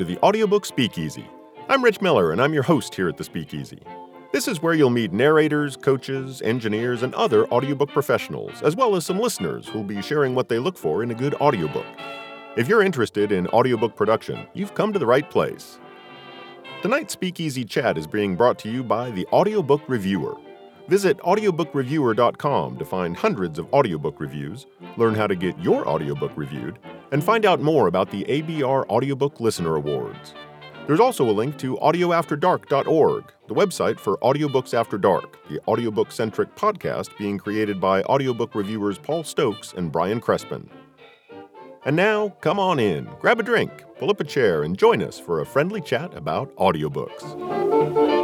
to the Audiobook Speakeasy. I'm Rich Miller, and I'm your host here at the Speakeasy. This is where you'll meet narrators, coaches, engineers, and other audiobook professionals, as well as some listeners who'll be sharing what they look for in a good audiobook. If you're interested in audiobook production, you've come to the right place. Tonight's Speakeasy Chat is being brought to you by the Audiobook Reviewer. Visit audiobookreviewer.com to find hundreds of audiobook reviews, learn how to get your audiobook reviewed, and find out more about the ABR Audiobook Listener Awards. There's also a link to audioafterdark.org, the website for Audiobooks After Dark, the audiobook centric podcast being created by audiobook reviewers Paul Stokes and Brian Crespin. And now, come on in, grab a drink, pull up a chair, and join us for a friendly chat about audiobooks.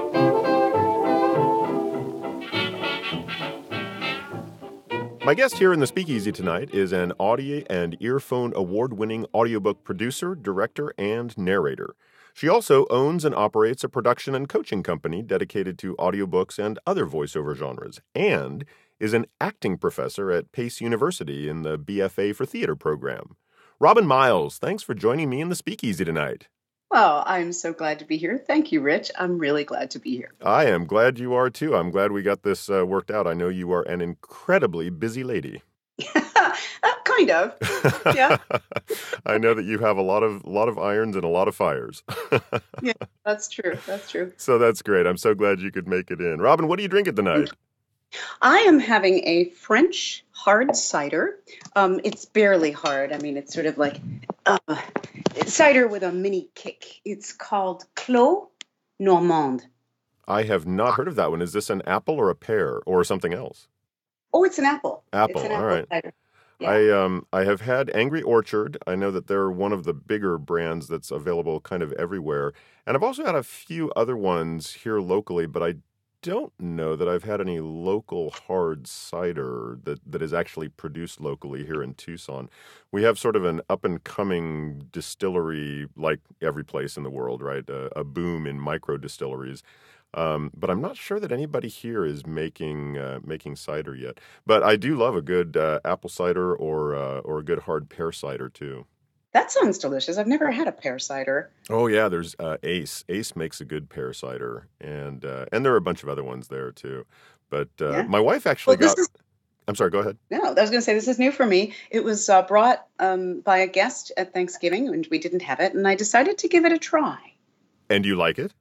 My guest here in the speakeasy tonight is an Audie and Earphone award winning audiobook producer, director, and narrator. She also owns and operates a production and coaching company dedicated to audiobooks and other voiceover genres, and is an acting professor at Pace University in the BFA for Theater program. Robin Miles, thanks for joining me in the speakeasy tonight. Well, I'm so glad to be here. Thank you, Rich. I'm really glad to be here. I am glad you are too. I'm glad we got this uh, worked out. I know you are an incredibly busy lady. uh, kind of. Yeah. I know that you have a lot of lot of irons and a lot of fires. yeah, that's true. That's true. So that's great. I'm so glad you could make it in. Robin, what are you drinking tonight? I am having a French hard cider. Um, it's barely hard. I mean, it's sort of like uh, cider with a mini kick. It's called Clos Normand. I have not heard of that one. Is this an apple or a pear or something else? Oh, it's an apple. Apple. It's an All apple right. cider. Yeah. I um I have had Angry Orchard. I know that they're one of the bigger brands that's available kind of everywhere. And I've also had a few other ones here locally, but I don't know that I've had any local hard cider that, that is actually produced locally here in Tucson. We have sort of an up and coming distillery, like every place in the world, right? A, a boom in micro distilleries. Um, but I'm not sure that anybody here is making uh, making cider yet. But I do love a good uh, apple cider or uh, or a good hard pear cider too. That sounds delicious. I've never had a pear cider. Oh yeah, there's uh, Ace. Ace makes a good pear cider, and uh, and there are a bunch of other ones there too. But uh, Yeah. my wife actually Well, got. is I'm sorry. Go ahead. no. I was going to say this is new for me. It was uh, brought um, by a guest at Thanksgiving, and we didn't have it, and I decided to give it a try. And you like it?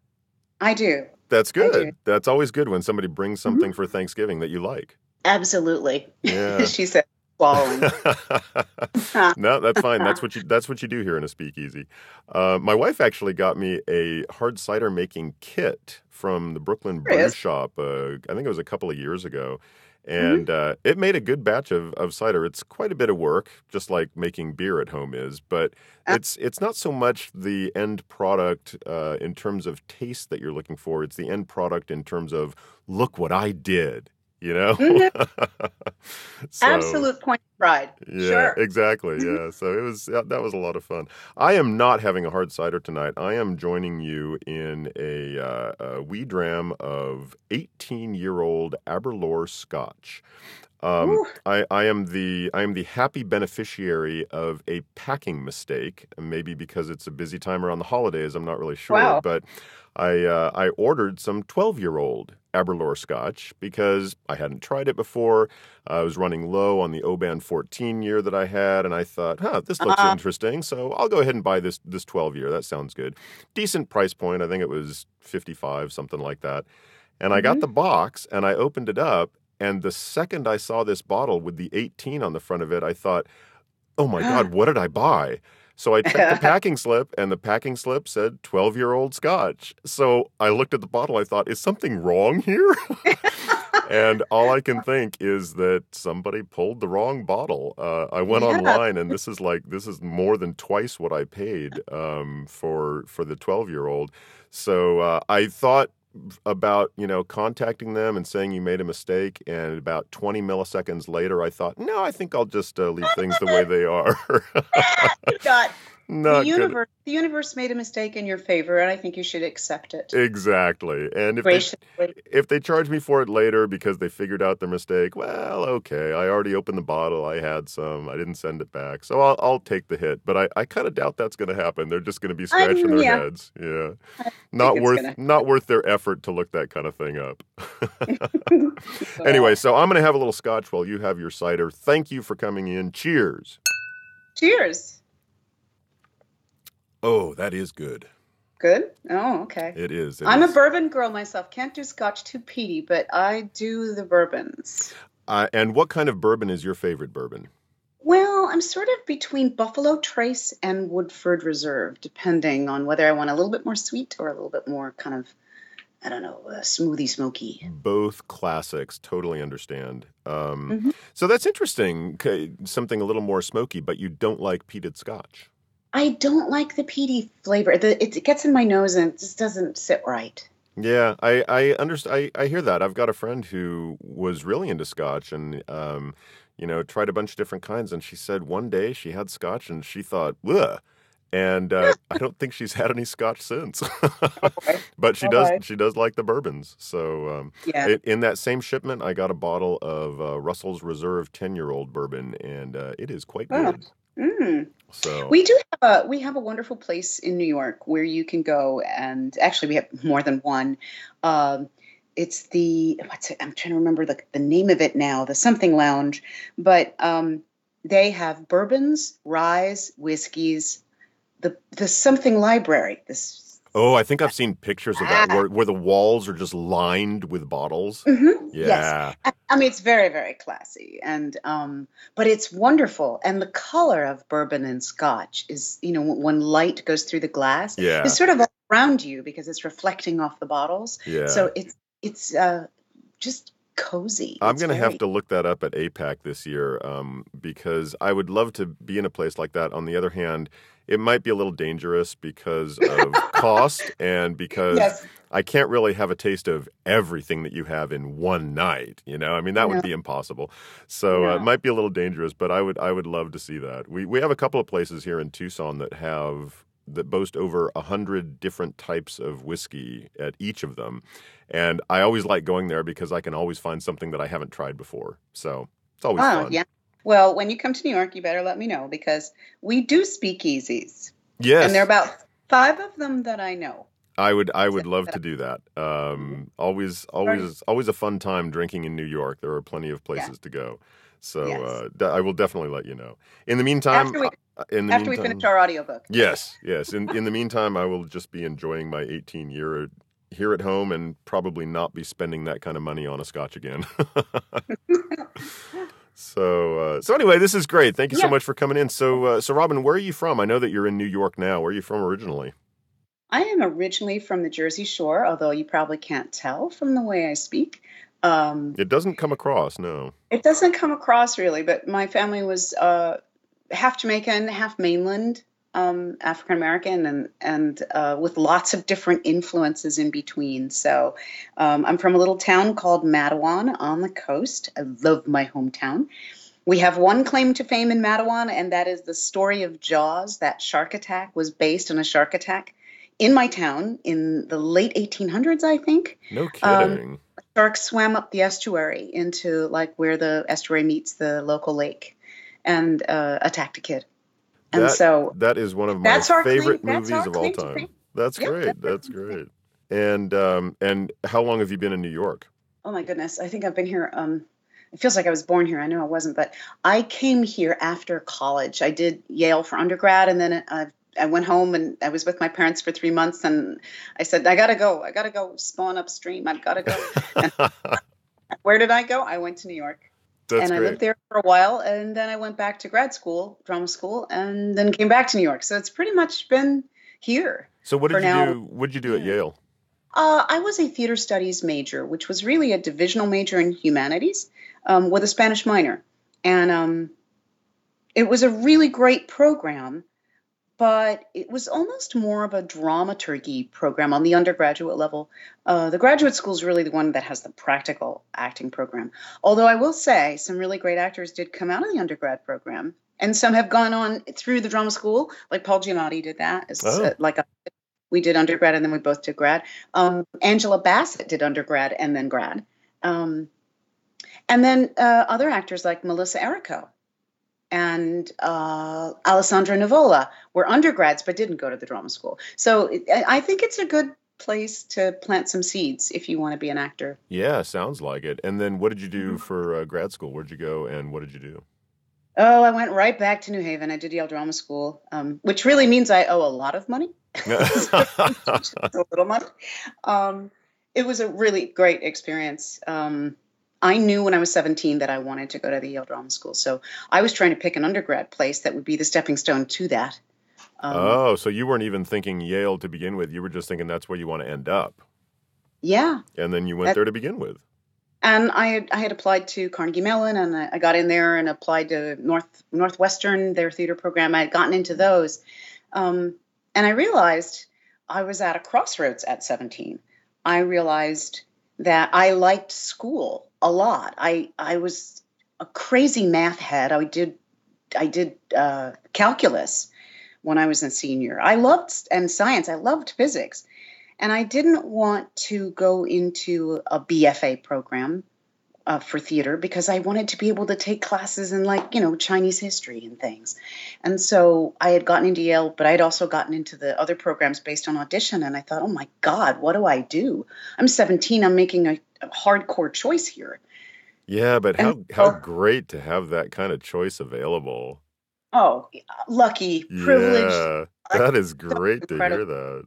I do That's I do. good. That's always good when somebody brings something for Thanksgiving that you like. absolutely. Yeah. she said, no, that's fine. That's what you that's what you do here in a speakeasy. Uh, my wife actually got me a hard cider making kit from the Brooklyn Brew. Shop. Uh, I think it was a couple of years ago, Mm-hmm. and uh, it made a good batch of, of cider. It's quite a bit of work, just like making beer at home is, but Uh. it's it's not so much the end product uh, in terms of taste that you're looking for. It's the end product in terms of look what I did. You know. So- Absolute point of pride. yeah, Sure. exactly. Yeah. So it was that, that was a lot of fun. I am not having a hard cider tonight. I am joining you in a, uh, a wee dram of 18 year old Aberlour Scotch. Um, I, I am the I am the happy beneficiary of a packing mistake. Maybe because it's a busy time around the holidays. I'm not really sure, Wow. but I uh, I ordered some 12 year old Aberlour Scotch because I hadn't tried it before. I was running low on the Oban 14 year that I had, and I thought, huh, this looks Uh-huh. interesting. So I'll go ahead and buy this this 12 year. That sounds good. Decent price point. I think it was 55, something like that. And I got Mhm. the box and I opened it up. And the second I saw this bottle with the 18 on the front of it, I thought, oh my God, what did I buy? So I checked the packing slip, and the packing slip said 12 year old scotch. So I looked at the bottle. I thought, is something wrong here? and all I can think is that somebody pulled the wrong bottle. Uh, I went Yeah. online, and this is like this is more than twice what I paid um, for for the 12 year old. So uh, I thought about you know contacting them and saying you made a mistake and about 20 milliseconds later i thought no i think i'll just uh, leave things the way they are Not the good. universe, the universe made a mistake in your favor, and I think you should accept it Exactly. And if they, if they charge me for it later because they figured out their mistake, well, okay. I already opened the bottle. I had some. I didn't send it back. So I'll, I'll take the hit. But I, I kind of doubt that's going to happen. They're just going to be scratching their yeah. heads. Yeah. Not worth not worth their effort to look that kind of thing up. anyway, so I'm going to have a little scotch while you have your cider. Thank you for coming in. Cheers. cheers. Oh, that is good. Good. Oh, okay. It is. It I'm a bourbon girl myself. Can't do scotch too peaty, but I do the bourbons. Uh, and what kind of bourbon is your favorite bourbon? Well, I'm sort of between Buffalo Trace and Woodford Reserve, depending on whether I want a little bit more sweet or a little bit more kind of, I don't know, uh, smoothie smoky. Both classics, totally understand. Um, Mhm. So that's interesting. Something a little more smoky, but you don't like peated scotch. I don't like the peaty flavor. The, it, it gets in my nose and it just doesn't sit right. Yeah, I I understand. I, I hear that. I've got a friend who was really into scotch and um, you know, tried a bunch of different kinds. And she said one day she had scotch and she thought, ugh. And uh, I don't think she's had any scotch since. but she does. She does like the bourbons. So um, Yeah. in, in that same shipment, I got a bottle of uh, Russell's Reserve ten-year-old bourbon, and uh, it is quite Oh. good. Mm. So We do have a we have a wonderful place in New York where you can go and actually we have more than one. Um, it's the what's it? I'm trying to remember the the name of it now. The something lounge, but um, they have bourbons, ryes, whiskeys, the the something library. This. Oh, I think I've seen pictures of that Ah. where, where the walls are just lined with bottles. Mhm, Yeah. Yes. I, I mean, it's very, very classy, and um, but it's wonderful. And the color of bourbon and Scotch is, you know, when light goes through the glass, Yeah. it's sort of around you because it's reflecting off the bottles. Yeah. So it's it's uh, just cozy. I'm going to very- have to look that up at APAC this year um, because I would love to be in a place like that. On the other hand, it might be a little dangerous because of cost and because Yes. I can't really have a taste of everything that you have in one night. You know, I mean that would be impossible. So uh, it might be a little dangerous, but I would I would love to see that. We we have a couple of places here in Tucson that have that boast over a hundred different types of whiskey at each of them, and I always like going there because I can always find something that I haven't tried before. So it's always Oh, fun. yeah. Well, when you come to New York, you better let me know because we do speakeasies, Yes, and there are about five of them that I know. I would I would love to do that. Um, always always always a fun time drinking in New York. There are plenty of places to go. So Yes. uh, d- I will definitely let you know. In the meantime, After we- uh, in the After we finish our audiobook. yes, yes. In in the meantime, I will just be enjoying my 18 year here at home and probably not be spending that kind of money on a scotch again. so uh, so anyway, this is great. Thank you so much for coming in. So uh, so Robin, where are you from? I know that you're in New York now. Where are you from originally? I am originally from the Jersey Shore, although you probably can't tell from the way I speak. Um, It doesn't come across, no. it doesn't come across really, but my family was uh, half Jamaican, half mainland um, African American, and and uh, with lots of different influences in between. So um, I'm from a little town called Matawan on the coast. I love my hometown. We have one claim to fame in Matawan, and that is the story of Jaws. That shark attack was based on a shark attack in my town in the late 1800s, I think. No Um, kidding. Sharks swam up the estuary into like where the estuary meets the local lake and uh, attacked a kid. And That- so that is one of my claim- favorite movies of all time. That's Yeah, great. that's That's great. And um and how long have you been in New York? Oh my goodness, I think I've been here. Um, it feels like I was born here. I know I wasn't, but I came here after college. I did Yale for undergrad, and then I, I went home and I was with my parents for three months. And I said, I gotta go. I gotta go spawn upstream. I've gotta go. Where did I go? I went to New York, That's and I lived there for a while, and then I went back to grad school, drama school, and then came back to New York. So it's pretty much been here. So what did you now- do? What did you do at Yale? Uh, I was a theater studies major, which was really a divisional major in humanities um, with a Spanish minor. And um, it was a really great program, but it was almost more of a dramaturgy program on the undergraduate level. Uh, the graduate school is really the one that has the practical acting program. Although I will say some really great actors did come out of the undergrad program, and some have gone on through the drama school, like Paul Giamatti did that. As, Oh. uh, like a, we did undergrad and then we both did grad. Um, Angela Bassett did undergrad and then grad. Um, and then uh, other actors like Melissa Errico and uh, Alessandra Nivola were undergrads but didn't go to the drama school. So it, I think it's a good place to plant some seeds if you want to be an actor. Yeah, sounds like it. And then what did you Mm-hmm. do for uh, grad school? Where'd you go and what did you do? Oh, I went right back to New Haven. I did Yale Drama School, um, which really means I owe a lot of money. a little money. Um, it was a really great experience. Um, I knew when I was 17 that I wanted to go to the Yale Drama School. So I was trying to pick an undergrad place that would be the stepping stone to that. Um, oh, so you weren't even thinking Yale to begin with. You were just thinking that's where you want to end up. Yeah. And then you went That- there to begin with. And I had, I had applied to Carnegie Mellon and I, I got in there and applied to North Northwestern, their theater program. I had gotten into those. Um, and I realized I was at a crossroads at 17. I realized that I liked school a lot. I, I was a crazy math head. I did I did uh, calculus when I was a senior. I loved and science. I loved physics. And I didn't want to go into a BFA program uh, for theater because I wanted to be able to take classes in, like, you know, Chinese history and things. And so I had gotten into Yale, but I had also gotten into the other programs based on audition. And I thought, oh my God, what do I do? I'm 17, I'm making a, a hardcore choice here. Yeah, but how And how so- great to have that kind of choice available. Oh, lucky, privileged. Yeah, that is great to hear that.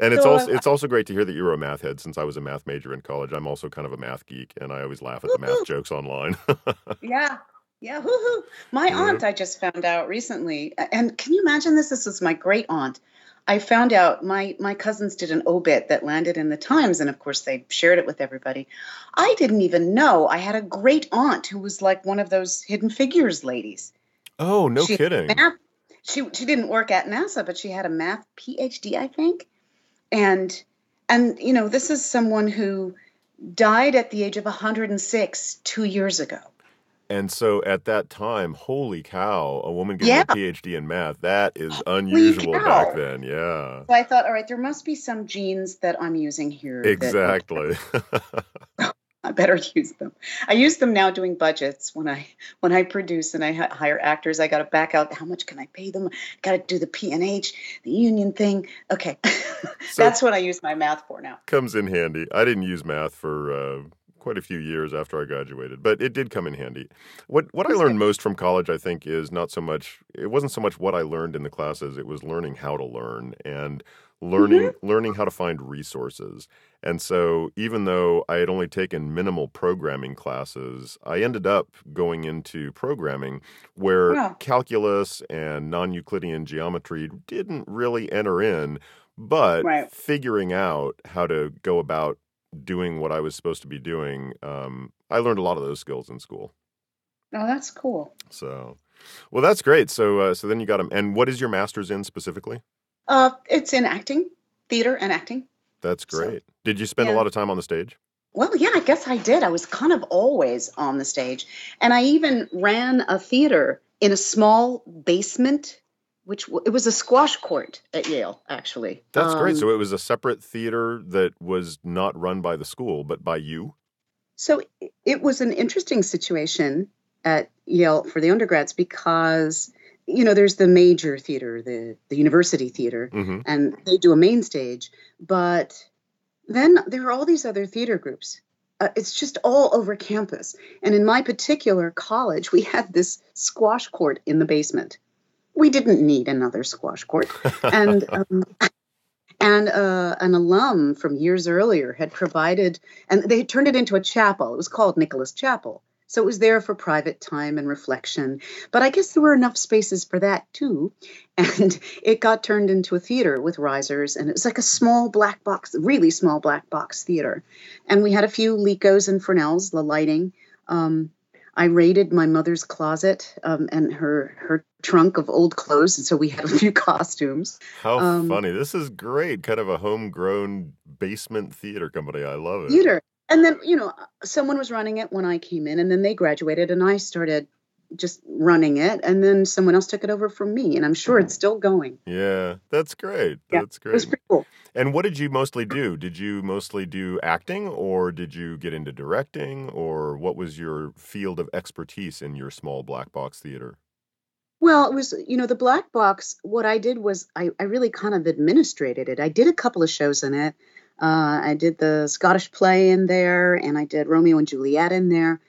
And it's also uh, it's also great to hear that you were a math head since I was a math major in college. I'm also kind of a math geek and I always laugh at the math jokes online. Yeah. Yeah. Woohoo. My Yeah. aunt, I just found out recently. And can you imagine this? This is my great aunt. I found out my my cousins did an obit that landed in the Times, and of course they shared it with everybody. I didn't even know I had a great aunt who was like one of those hidden figures ladies. oh, no She kidding. Math, she she didn't work at NASA, but she had a math PhD, I think. And and you know, this is someone who died at the age of 106 two years ago. And so at that time, holy cow, a woman getting Yeah. a PhD in math, that is unusual back then. Yeah. So I thought, all right, there must be some genes that I'm using here. that- Exactly. I better use them. I use them now doing budgets when I when I produce and I hire actors. I got to back out how much can I pay them. Got to do the P and H, the union thing. Okay, So- that's what I use my math for now. Comes in handy. I didn't use math for uh, quite a few years after I graduated, but it did come in handy. What what I learned most from college, I think, is not so much. It wasn't so much what I learned in the classes. It was learning how to learn and learning Mm-hmm. learning how to find resources. And so, even though I had only taken minimal programming classes, I ended up going into programming where Wow. calculus and non Euclidean geometry didn't really enter in, but Right. figuring out how to go about doing what I was supposed to be doing, um, I learned a lot of those skills in school. Oh, that's cool. So, well, that's great. So, uh, so then you got them. And what is your master's in specifically? Uh, it's in acting, theater, and acting. That's So, great. Did you spend a lot of time on the stage? Well, yeah, I guess I did. I was kind of always on the stage. And I even ran a theater in a small basement, which it was a squash court at Yale, actually. That's great. Um, So it was a separate theater that was not run by the school, but by you. So it was an interesting situation at Yale for the undergrads because, you know, there's the major theater, the, the university theater, hmm and they do a main stage. But then there are all these other theater groups. Uh, it's just all over campus. And in my particular college, we had this squash court in the basement. We didn't need another squash court. And um, and uh, an alum from years earlier had provided, and they had turned it into a chapel. It was called Nicholas Chapel. So it was there for private time and reflection. But I guess there were enough spaces for that too. And it got turned into a theater with risers. And it was like a small black box, really small black box theater. And we had a few Lekos and Fresnels, the lighting. Um, I raided my mother's closet um, and her her trunk of old clothes, and so we had a few costumes. How Um, funny. This is great. Kind of a homegrown basement theater company. I love it. Theater, and then you know, someone was running it when I came in, and then they graduated, and I started just running it, and then someone else took it over from me, and I'm sure it's still going. Yeah, that's great. Yeah, That's It was great. pretty cool. And what did you mostly do? Did you mostly do acting or did you get into directing or what was your field of expertise in your small black box theater? Well, it was, you know, the black box. What I did was I, I really kind of administrated it. I did a couple of shows in it. Uh, I did the Scottish play in there, and I did Romeo and Juliet in there.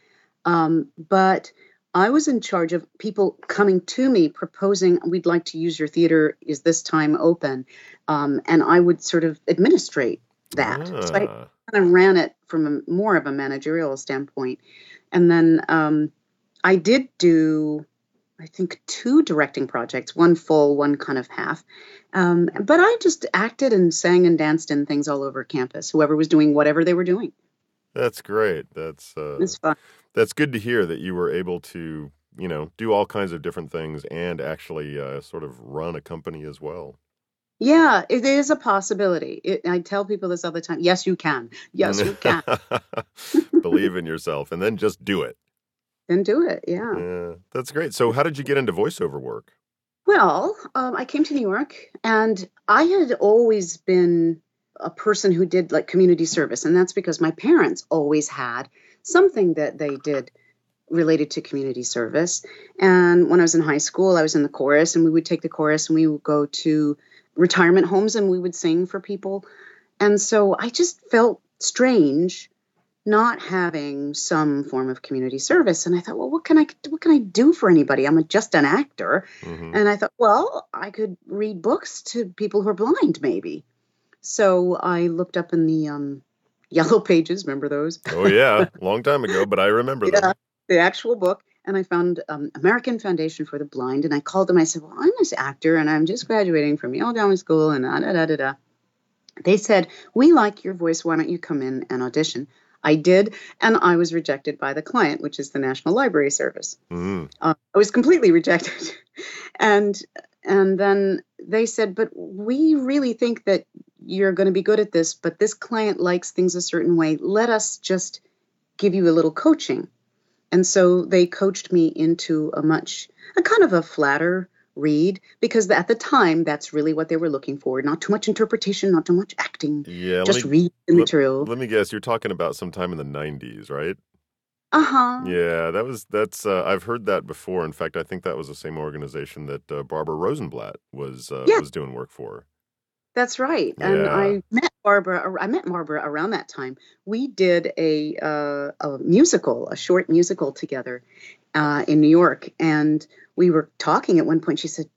Um, but I was in charge of people coming to me proposing, we'd like to use your theater. Is this time open? Um, and I would sort of administrate that. So I Ah, kind of ran it from a, more of a managerial standpoint. And then um, I did do, I think, two directing projects, one full, one kind of half. Um, but I just acted and sang and danced in things all over campus, whoever was doing whatever they were doing. that's great. That's uh It's fun. That's good to hear that you were able to, you know, do all kinds of different things and actually uh, sort of run a company as well. Yeah, it is a possibility. It, I tell people this all the time. Yes, you can. Yes, you can. Believe in yourself and then just do it. then do it. Yeah. Yeah, that's great. So how did you get into voiceover work? Well, um, I came to New York and I had always been a person who did like community service. And that's because my parents always had something that they did related to community service. And when I was in high school, I was in the chorus and we would take the chorus and we would go to retirement homes and we would sing for people. And so I just felt strange not having some form of community service and i thought well what can i what can i do for anybody i'm a, just an actor hmm and I thought, well, I could read books to people who are blind, maybe. So I looked up in the um, yellow pages, remember those? Oh yeah, long time ago, but I remember Yeah, them. the actual book. And I found um, American Foundation for the Blind. And I called them. I said, well, I'm this actor and I'm just graduating from Yale Drama School and da da da da da. They said, we like your voice. Why don't you come in and audition? I did. And I was rejected by the client, which is the National Library Service. Mm. uh, I was completely rejected. and and then they said, but we really think that you're going to be good at this, but this client likes things a certain way. Let us just give you a little coaching. And so they coached me into a much a kind of a flatter read because at the time that's really what they were looking for. Not too much interpretation, not too much acting. Yeah, Just me read the let, material. let me guess. You're talking about sometime in the '90s, right? Uh-huh. Yeah, that was that's. Uh, I've heard that before. In fact, I think that was the same organization that uh, Barbara Rosenblatt was uh, Yeah. was doing work for. That's right. And Yeah. I met Barbara. I met Barbara around that time. We did a uh, a musical, a short musical together uh, in New York, and we were talking at one point. She said,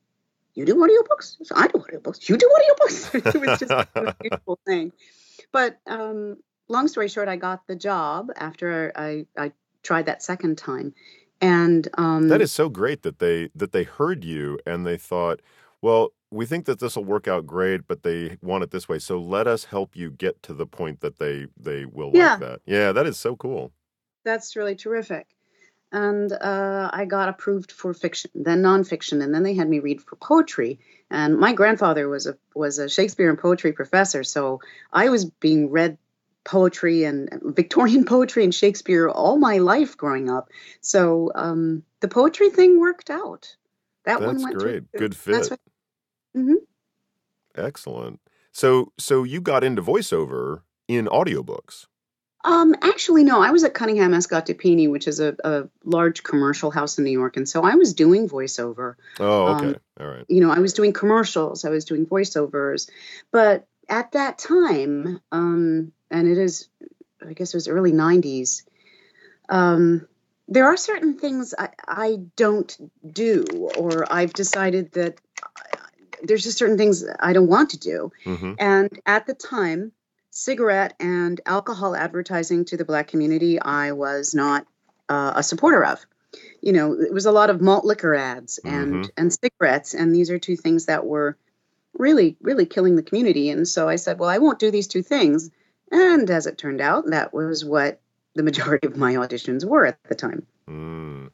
"You do audiobooks? I said, I do audiobooks. You do audiobooks?" it was just a beautiful thing. But um, long story short, I got the job after I I tried that second time, and um, That is so great that they that they heard you and they thought, well, we think that this will work out great, but they want it this way. So let us help you get to the point that they they will Yeah. like that. Yeah, that is so cool. That's really terrific. And uh, I got approved for fiction, then nonfiction, and then they had me read for poetry. And my grandfather was a was a Shakespeare and poetry professor, so I was being read poetry and Victorian poetry and Shakespeare all my life growing up. So um, the poetry thing worked out. That one went great. through. Good That's fit. Hmm Excellent. So so you got into voiceover in audiobooks. Um, actually, no. I was at Cunningham Escott Dipene, which is a, a large commercial house in New York, and so I was doing voiceover. Oh, Um, okay. All right. you know, I was doing commercials, I was doing voiceovers, but at that time, um, and it is, I guess it was early '90s. Um, there are certain things I, I don't do, or I've decided that there's just certain things I don't want to do. hmm And at the time, cigarette and alcohol advertising to the black community, I was not uh, a supporter of. You know, it was a lot of malt liquor ads and and cigarettes, and these are two things that were really, really killing the community. And so I said, well, I won't do these two things. And as it turned out, that was what the majority of my auditions were at the time. Mm.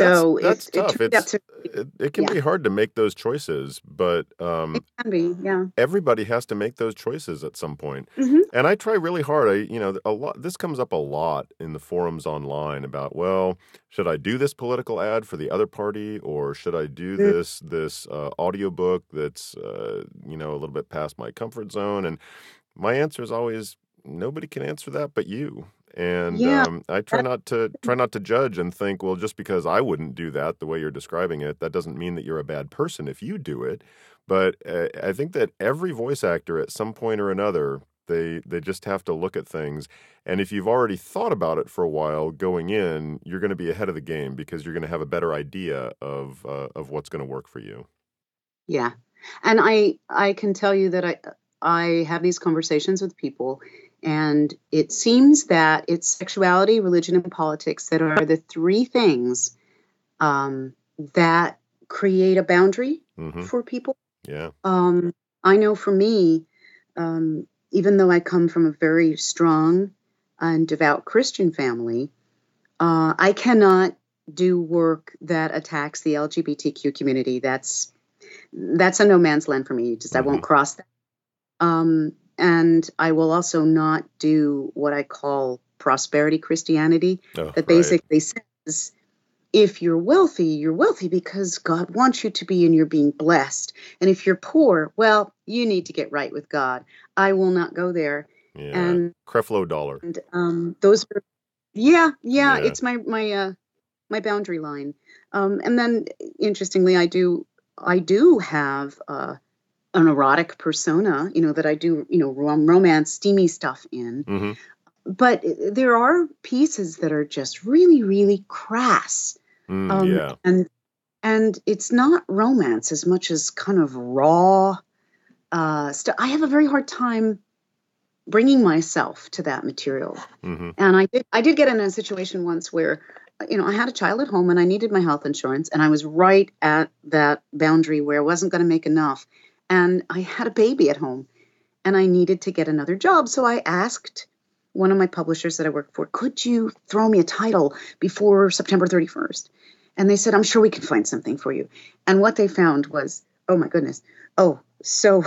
So that's it, it tough. out It's to it, it can yeah, be hard to make those choices, but um, it can be, yeah. everybody has to make those choices at some point. hmm And I try really hard. I, you know, a lot. This comes up a lot in the forums online about, well, should I do this political ad for the other party, or should I do this this uh, audiobook that's, uh, you know, a little bit past my comfort zone? And my answer is always, nobody can answer that but you. And Yeah, um, I try not to try not to judge and think, well, just because I wouldn't do that the way you're describing it, that doesn't mean that you're a bad person if you do it. But uh, I think that every voice actor at some point or another, they they just have to look at things. And if you've already thought about it for a while going in, you're going to be ahead of the game because you're going to have a better idea of uh, of what's going to work for you. yeah. And I I can tell you that I I have these conversations with people, and it seems that it's sexuality, religion, and politics that are the three things um, that create a boundary hmm for people. Yeah. Um, I know for me, um, even though I come from a very strong and devout Christian family, uh, I cannot do work that attacks the LGBTQ community. That's that's a no man's land for me. Just I hmm won't cross that. Um, and I will also not do what I call prosperity Christianity, Oh, that right. basically says if you're wealthy, you're wealthy because God wants you to be and you're being blessed. And if you're poor, well, you need to get right with God. I will not go there. Yeah. And Creflo Dollar. and um, those are yeah, yeah, Yeah. it's my my uh my boundary line. Um, and then interestingly, I do I do have uh, an erotic persona, you know, that I do, you know, rom- romance, steamy stuff in. hmm But there are pieces that are just really, really crass Mm, um, yeah. and and it's not romance as much as kind of raw uh, stuff. I have a very hard time bringing myself to that material, hmm and I did I did get in a situation once where you know I had a child at home and I needed my health insurance, and I was right at that boundary where I wasn't going to make enough, and I had a baby at home, and I needed to get another job, so I asked. One of my publishers that I work for, could you throw me a title before September 31st? And they said, I'm sure we can find something for you. And what they found was, oh my goodness, oh, so,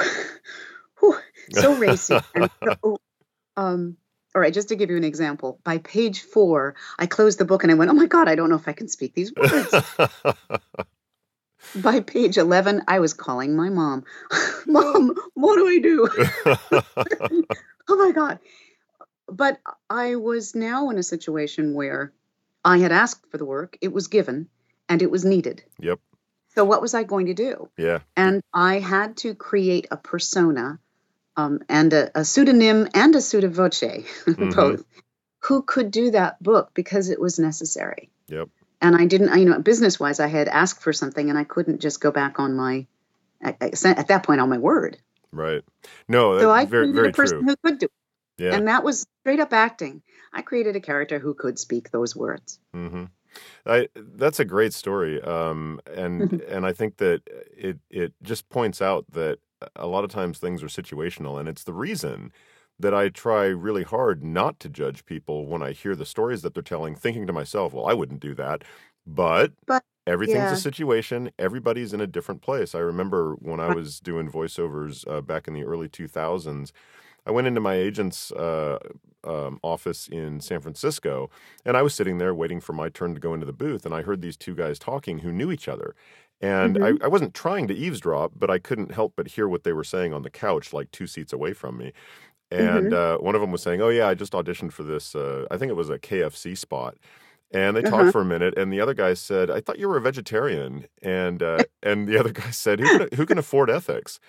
whew, so racy. And so, um, all right, just to give you an example, by page four, I closed the book and I went, oh my God, I don't know if I can speak these words. by page 11, I was calling my mom. mom, what do I do? oh my God. But I was now in a situation where I had asked for the work, it was given, and it was needed. yep. So, what was I going to do? Yeah. And I had to create a persona um, and a, a pseudonym and a pseudo voce, hmm both, who could do that book because it was necessary. Yep. And I didn't, you know, business wise, I had asked for something and I couldn't just go back on my, at that point, on my word. Right. No, So I very created very a person true. who could do it. Yeah. And that was straight up acting. I created a character who could speak those words. Mm-hmm. I that's a great story, um, and and I think that it it just points out that a lot of times things are situational, and it's the reason that I try really hard not to judge people when I hear the stories that they're telling, thinking to myself, well, I wouldn't do that, but But everything's yeah. a situation. Everybody's in a different place. I remember when I was doing voiceovers uh, back in the early 2000s. I went into my agent's uh, um, office in San Francisco, and I was sitting there waiting for my turn to go into the booth, and I heard these two guys talking who knew each other. And Mhm. I, I wasn't trying to eavesdrop, but I couldn't help but hear what they were saying on the couch, like two seats away from me. And uh, one of them was saying, "Oh yeah, I just auditioned for this. Uh, I think it was a KFC spot." And they talked Uh-huh. for a minute, and the other guy said, "I thought you were a vegetarian." And uh, and the other guy said, "Who can, who can afford ethics?"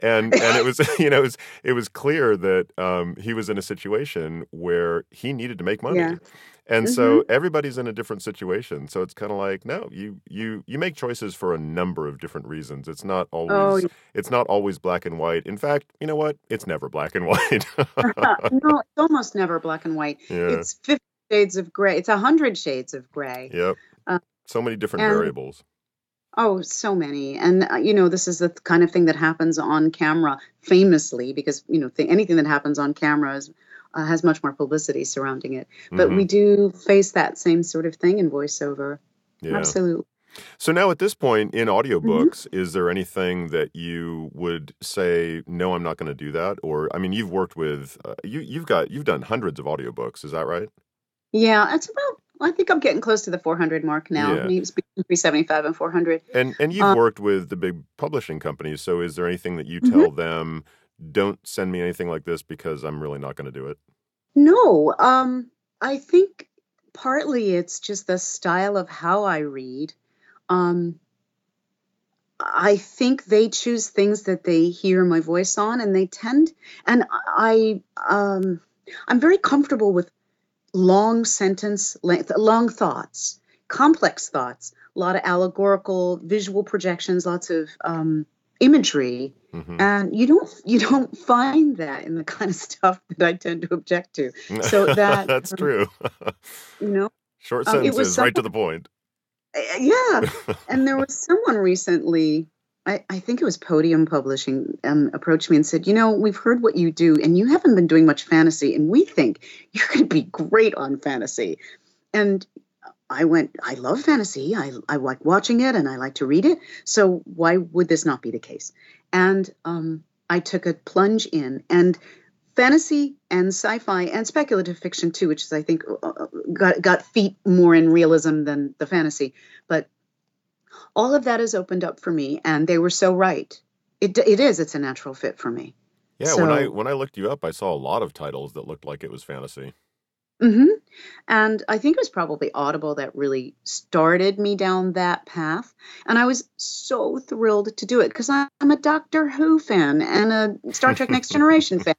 And and it was you know it was it was clear that um, he was in a situation where he needed to make money. Yeah. And so everybody's in a different situation. So it's kind of like no, you you you make choices for a number of different reasons. It's not Oh, always it's not always black and white. In fact, you know what? It's never black and white. no, it's almost never black and white. yeah. It's 50 shades of gray. It's 100 shades of gray. Yep. Uh, so many different and- variables. Oh, so many. And, uh, you know, this is the kind of thing that happens on camera famously because, you know, th- anything that happens on camera is uh, has much more publicity surrounding it. But Mhm. we do face that same sort of thing in voiceover. Yeah. Absolutely. So now at this point in Mm-hmm. audiobooks, is there anything that you would say, no, I'm not going to do that? Or, I mean, you've worked with, uh, you, you've got, you've done hundreds of audiobooks. Is that right? Yeah, it's about. I think I'm getting close to the 400 mark now. Yeah. Maybe it's between 375 and 400. And, and you've Um, worked with the big publishing companies. So is there anything that you Mhm. tell them, don't send me anything like this because I'm really not going to do it? No, um, I think partly it's just the style of how I read. Um, I think they choose things that they hear my voice on, and they tend, and I, um, I'm very comfortable with long sentence length, long thoughts, complex thoughts, a lot of allegorical, visual projections, lots of um, imagery hmm and you don't you don't find that in the kind of stuff that I tend to object to. So that That's um, true. you know, Short um, it was sentences, right to the point. yeah. And there was someone recently, I, I think it was Podium Publishing, um, approached me and said, you know, we've heard what you do, and you haven't been doing much fantasy, and we think you're going to be great on fantasy. And I went, I love fantasy. I, I like watching it and I like to read it. So why would this not be the case? And um, I took a plunge in and fantasy and sci-fi and speculative fiction too, which is I think uh, uh, got got feet more in realism than the fantasy. But all of that has opened up for me, and they were so right. It it is. It's a natural fit for me. Yeah, when I when I looked you up, I saw a lot of titles that looked like it was fantasy. Hmm And I think it was probably Audible that really started me down that path. And I was so thrilled to do it because I'm a Doctor Who fan and a Star Trek Next Generation fan,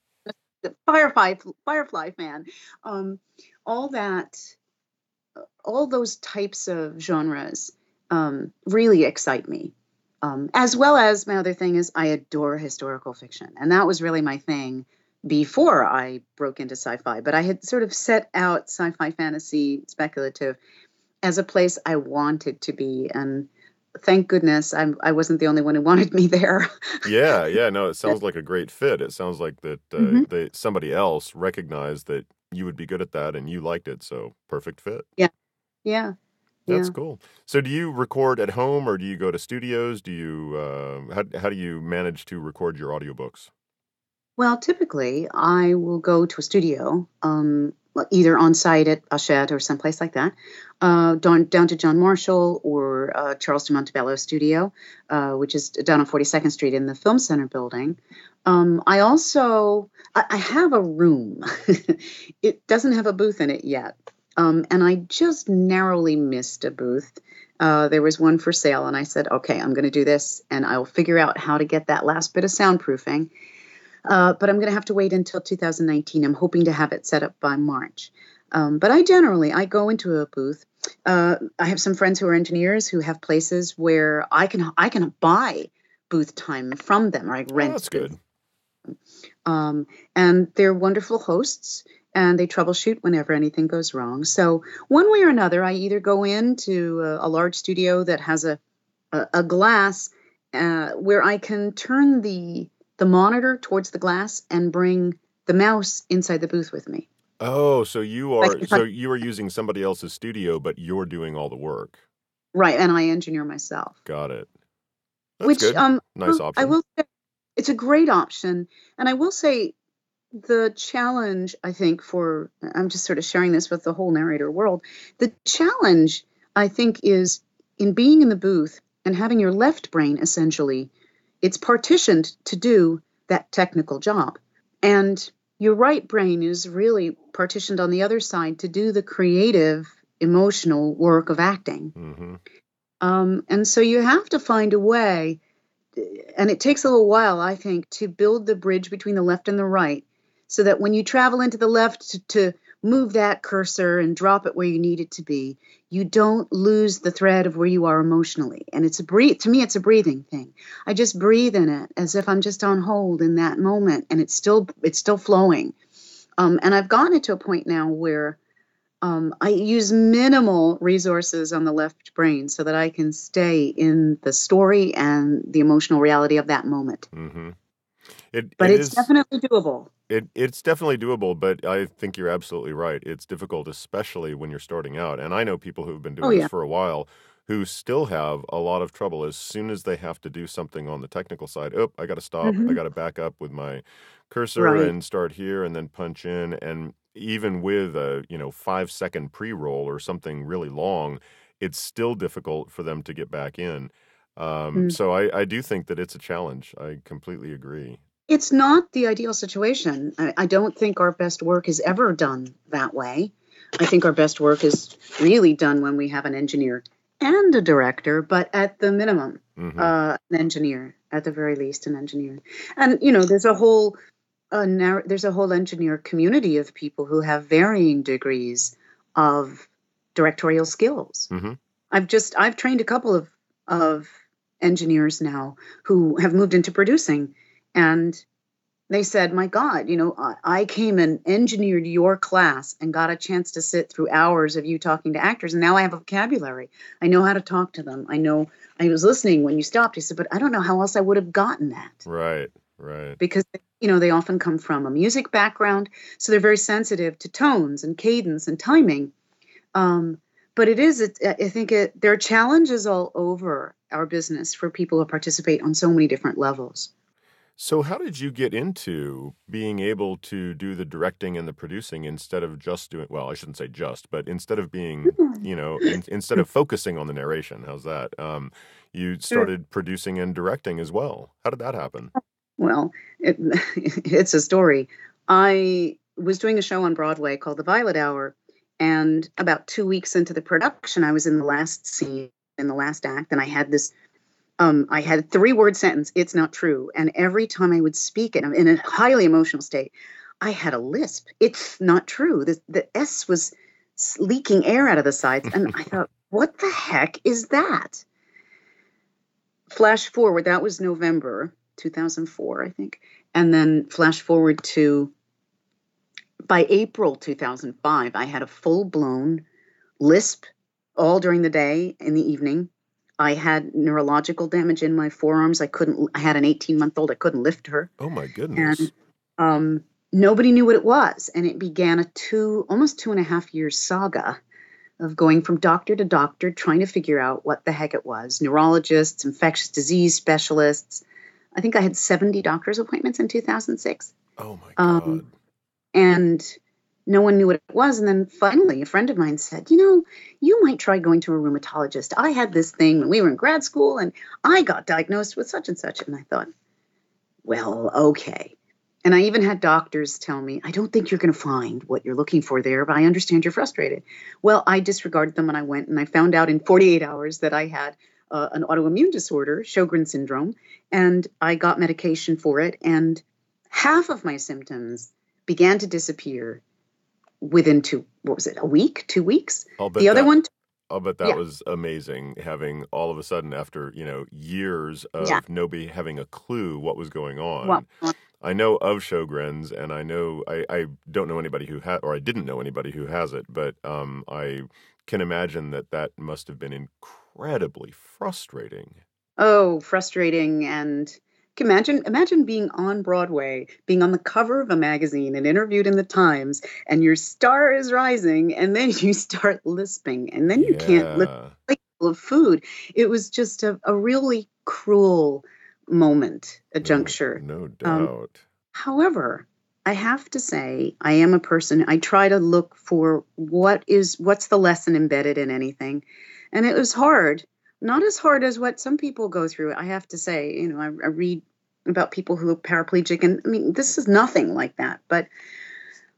Firefly Firefly fan. Um, all that, all those types of genres um, really excite me. Um, as well as my other thing is I adore historical fiction, and that was really my thing before I broke into sci-fi. But I had sort of set out sci-fi, fantasy, speculative as a place I wanted to be, and thank goodness I'm, I wasn't the only one who wanted me there. Yeah, yeah, no, it sounds like a great fit. It sounds like that uh, Mhm. they somebody else recognized that you would be good at that and you liked it, so perfect fit. Yeah, yeah, That's yeah. cool. So do you record at home or do you go to studios? Do you uh, how how do you manage to record your audiobooks? Well, typically I will go to a studio, um, either on site at Hachette or someplace like that, uh, down, down to John Marshall or uh, Charles de Montebello Studio, uh, which is down on 42nd Street in the Film Center building. Um, I also I, I have a room. it doesn't have a booth in it yet, um, and I just narrowly missed a booth. Uh, there was one for sale, and I said, "Okay, I'm going to do this, and I'll figure out how to get that last bit of soundproofing." Uh, but I'm going to have to wait until 2019. I'm hoping to have it set up by March. Um, but I generally I go into a booth. Uh, I have some friends who are engineers who have places where I can I can buy booth time from them or I Oh, rent that's good. Um, and they're wonderful hosts and they troubleshoot whenever anything goes wrong. So one way or another, I either go into a, a large studio that has a a, a glass uh, where I can turn the the monitor towards the glass and bring the mouse inside the booth with me. Oh, so you are so you are using somebody else's studio, but you're doing all the work. right, and I engineer myself. Got it. That's Which good. um Nice well, I will say it's a great option, and I will say the challenge I think for I'm just sort of sharing this with the whole narrator world. The challenge I think is in being in the booth and having your left brain essentially it's partitioned to do that technical job. And your right brain is really partitioned on the other side to do the creative, emotional work of acting. hmm Um, and so you have to find a way, and it takes a little while, I think, to build the bridge between the left and the right so that when you travel into the left to, to move that cursor and drop it where you need it to be, you don't lose the thread of where you are emotionally. And it's a breathe, to me, it's a breathing thing. I just breathe in it as if I'm just on hold in that moment and it's still, it's still flowing. Um, and I've gotten it to a point now where um, I use minimal resources on the left brain so that I can stay in the story and the emotional reality of that moment. hmm It, but it it's is- definitely doable. It, it's definitely doable, but I think you're absolutely right. It's difficult, especially when you're starting out. And I know people who've been doing Oh, this for a while who still have a lot of trouble as soon as they have to do something on the technical side. Oh, I got to stop. I Mhm. got to back up with my cursor Right. and start here and then punch in. And even with a you know five second pre roll or something really long, it's still difficult for them to get back in. Um, Mm. So I, I do think that it's a challenge. I completely agree. It's not the ideal situation. I, I don't think our best work is ever done that way. I think our best work is really done when we have an engineer and a director, but at the minimum, Mhm. uh, an engineer, at the very least, an engineer. And you know, there's a whole uh, narr- there's a whole engineer community of people who have varying degrees of directorial skills. Mhm. I've just I've trained a couple of of engineers now who have moved into producing, and they said, "My God, you know, I, I came and engineered your class and got a chance to sit through hours of you talking to actors, and now I have a vocabulary. I know how to talk to them. I know. I was listening when you stopped. He said, but I don't know how else I would have gotten that." Right, right. because you know they often come from a music background so they're very sensitive to tones and cadence and timing um, but it is it, i think it, there are challenges all over our business for people who participate on so many different levels So, how did you get into being able to do the directing and the producing instead of just doing, well, I shouldn't say just, but instead of being, you know, in, instead of focusing on the narration? How's that? Um, you started producing and directing as well. How did that happen? well it, it's a story i was doing a show on broadway called the violet hour and about two weeks into the production i was in the last scene in the last act and i had this um, I had a three word sentence, it's not true. And every time I would speak it, I'm in a highly emotional state, I had a lisp. It's not true. The, the S was leaking air out of the sides. And I thought, what the heck is that? Flash forward, that was November 2004, I think. And then flash forward to by April 2005, I had a full blown lisp all during the day in the evening. I had neurological damage in my forearms. I couldn't, I had an 18 month old, I couldn't lift her. Oh, my goodness. And um, nobody knew what it was. And it began a two, almost two and a half year saga of going from doctor to doctor, trying to figure out what the heck it was. Neurologists, infectious disease specialists. I think I had 70 doctor's appointments in 2006 oh, my God. um, and no one knew what it was. And then finally, a friend of mine said, You know, you might try going to a rheumatologist. I had this thing when we were in grad school, and I got diagnosed with such and such. And I thought, Well, okay. And I even had doctors tell me, I don't think you're going to find what you're looking for there, but I understand you're frustrated. Well, I disregarded them and I went and I found out in 48 hours that I had uh, an autoimmune disorder, Sjogren syndrome, and I got medication for it. And half of my symptoms began to disappear within two, what was it, a week, two weeks? The other that, one, I'll bet that yeah. was amazing having all of a sudden, after, you know, years of Yeah. nobody having a clue what was going on. well, I know of Sjogren's, and I know I, I don't know anybody who had, or I didn't know anybody who has it, but um, I can imagine that that must have been incredibly frustrating. oh, frustrating. And imagine, imagine being on Broadway, being on the cover of a magazine and interviewed in the Times, and your star is rising, and then you start lisping, and then you can't lift Yeah. plate of food. It was just a, a really cruel moment, a No, juncture. no Um, doubt. However, I have to say I am a person I try to look for what is what's the lesson embedded in anything. And it was hard. Not as hard as what some people go through, I have to say. You know, I, I read about people who are paraplegic and I mean this is nothing like that, but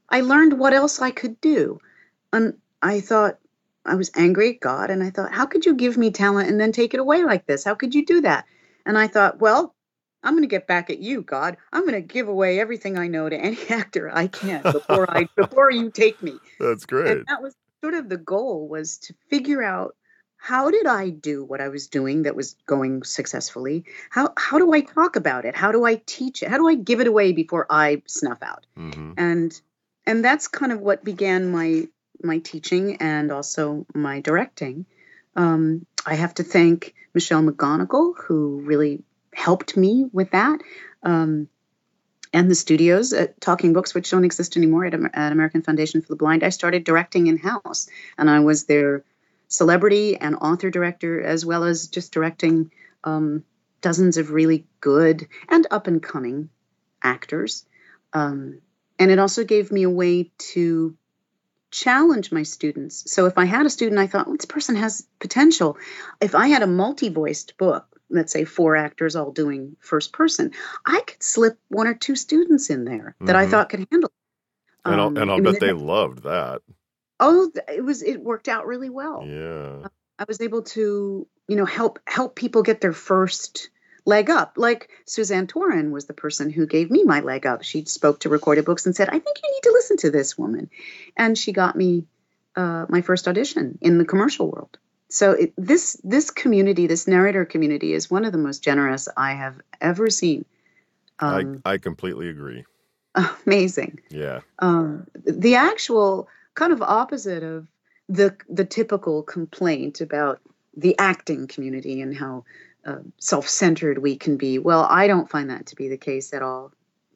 I learned what else I could do. And I thought I was angry at God and I thought, how could you give me talent and then take it away like this? How could you do that? And I thought, well, I'm going to get back at you, God. I'm going to give away everything I know to any actor I can before I before you take me. That's great. And that was sort of the goal was to figure out how did I do what I was doing that was going successfully? How how do I talk about it? How do I teach it? How do I give it away before I snuff out? hmm And and that's kind of what began my my teaching and also my directing. Um, I have to thank Michelle McGonigal, who really helped me with that. Um, and the studios at Talking Books, which don't exist anymore at, at American Foundation for the Blind, I started directing in house, and I was their celebrity and author director, as well as just directing um, dozens of really good and up and coming actors. Um, and it also gave me a way to challenge my students. So if I had a student, I thought, well, this person has potential. If I had a multi voiced book, let's say four actors all doing first person, I could slip one or two students in there that mm-hmm. I thought could handle. It. And I'll, and I'll um, bet they loved that. Oh, it was it worked out really well. Yeah. I was able to, you know, help help people get their first leg up. Like Suzanne Toren was the person who gave me my leg up. She spoke to recorded books and said, "I think you need to listen to this woman," and she got me uh, my first audition in the commercial world. So it, this this community, this narrator community, is one of the most generous I have ever seen. Um, I I completely agree. Amazing. Yeah. Um, the actual kind of opposite of the the typical complaint about the acting community and how uh, self-centered we can be. Well, I don't find that to be the case at all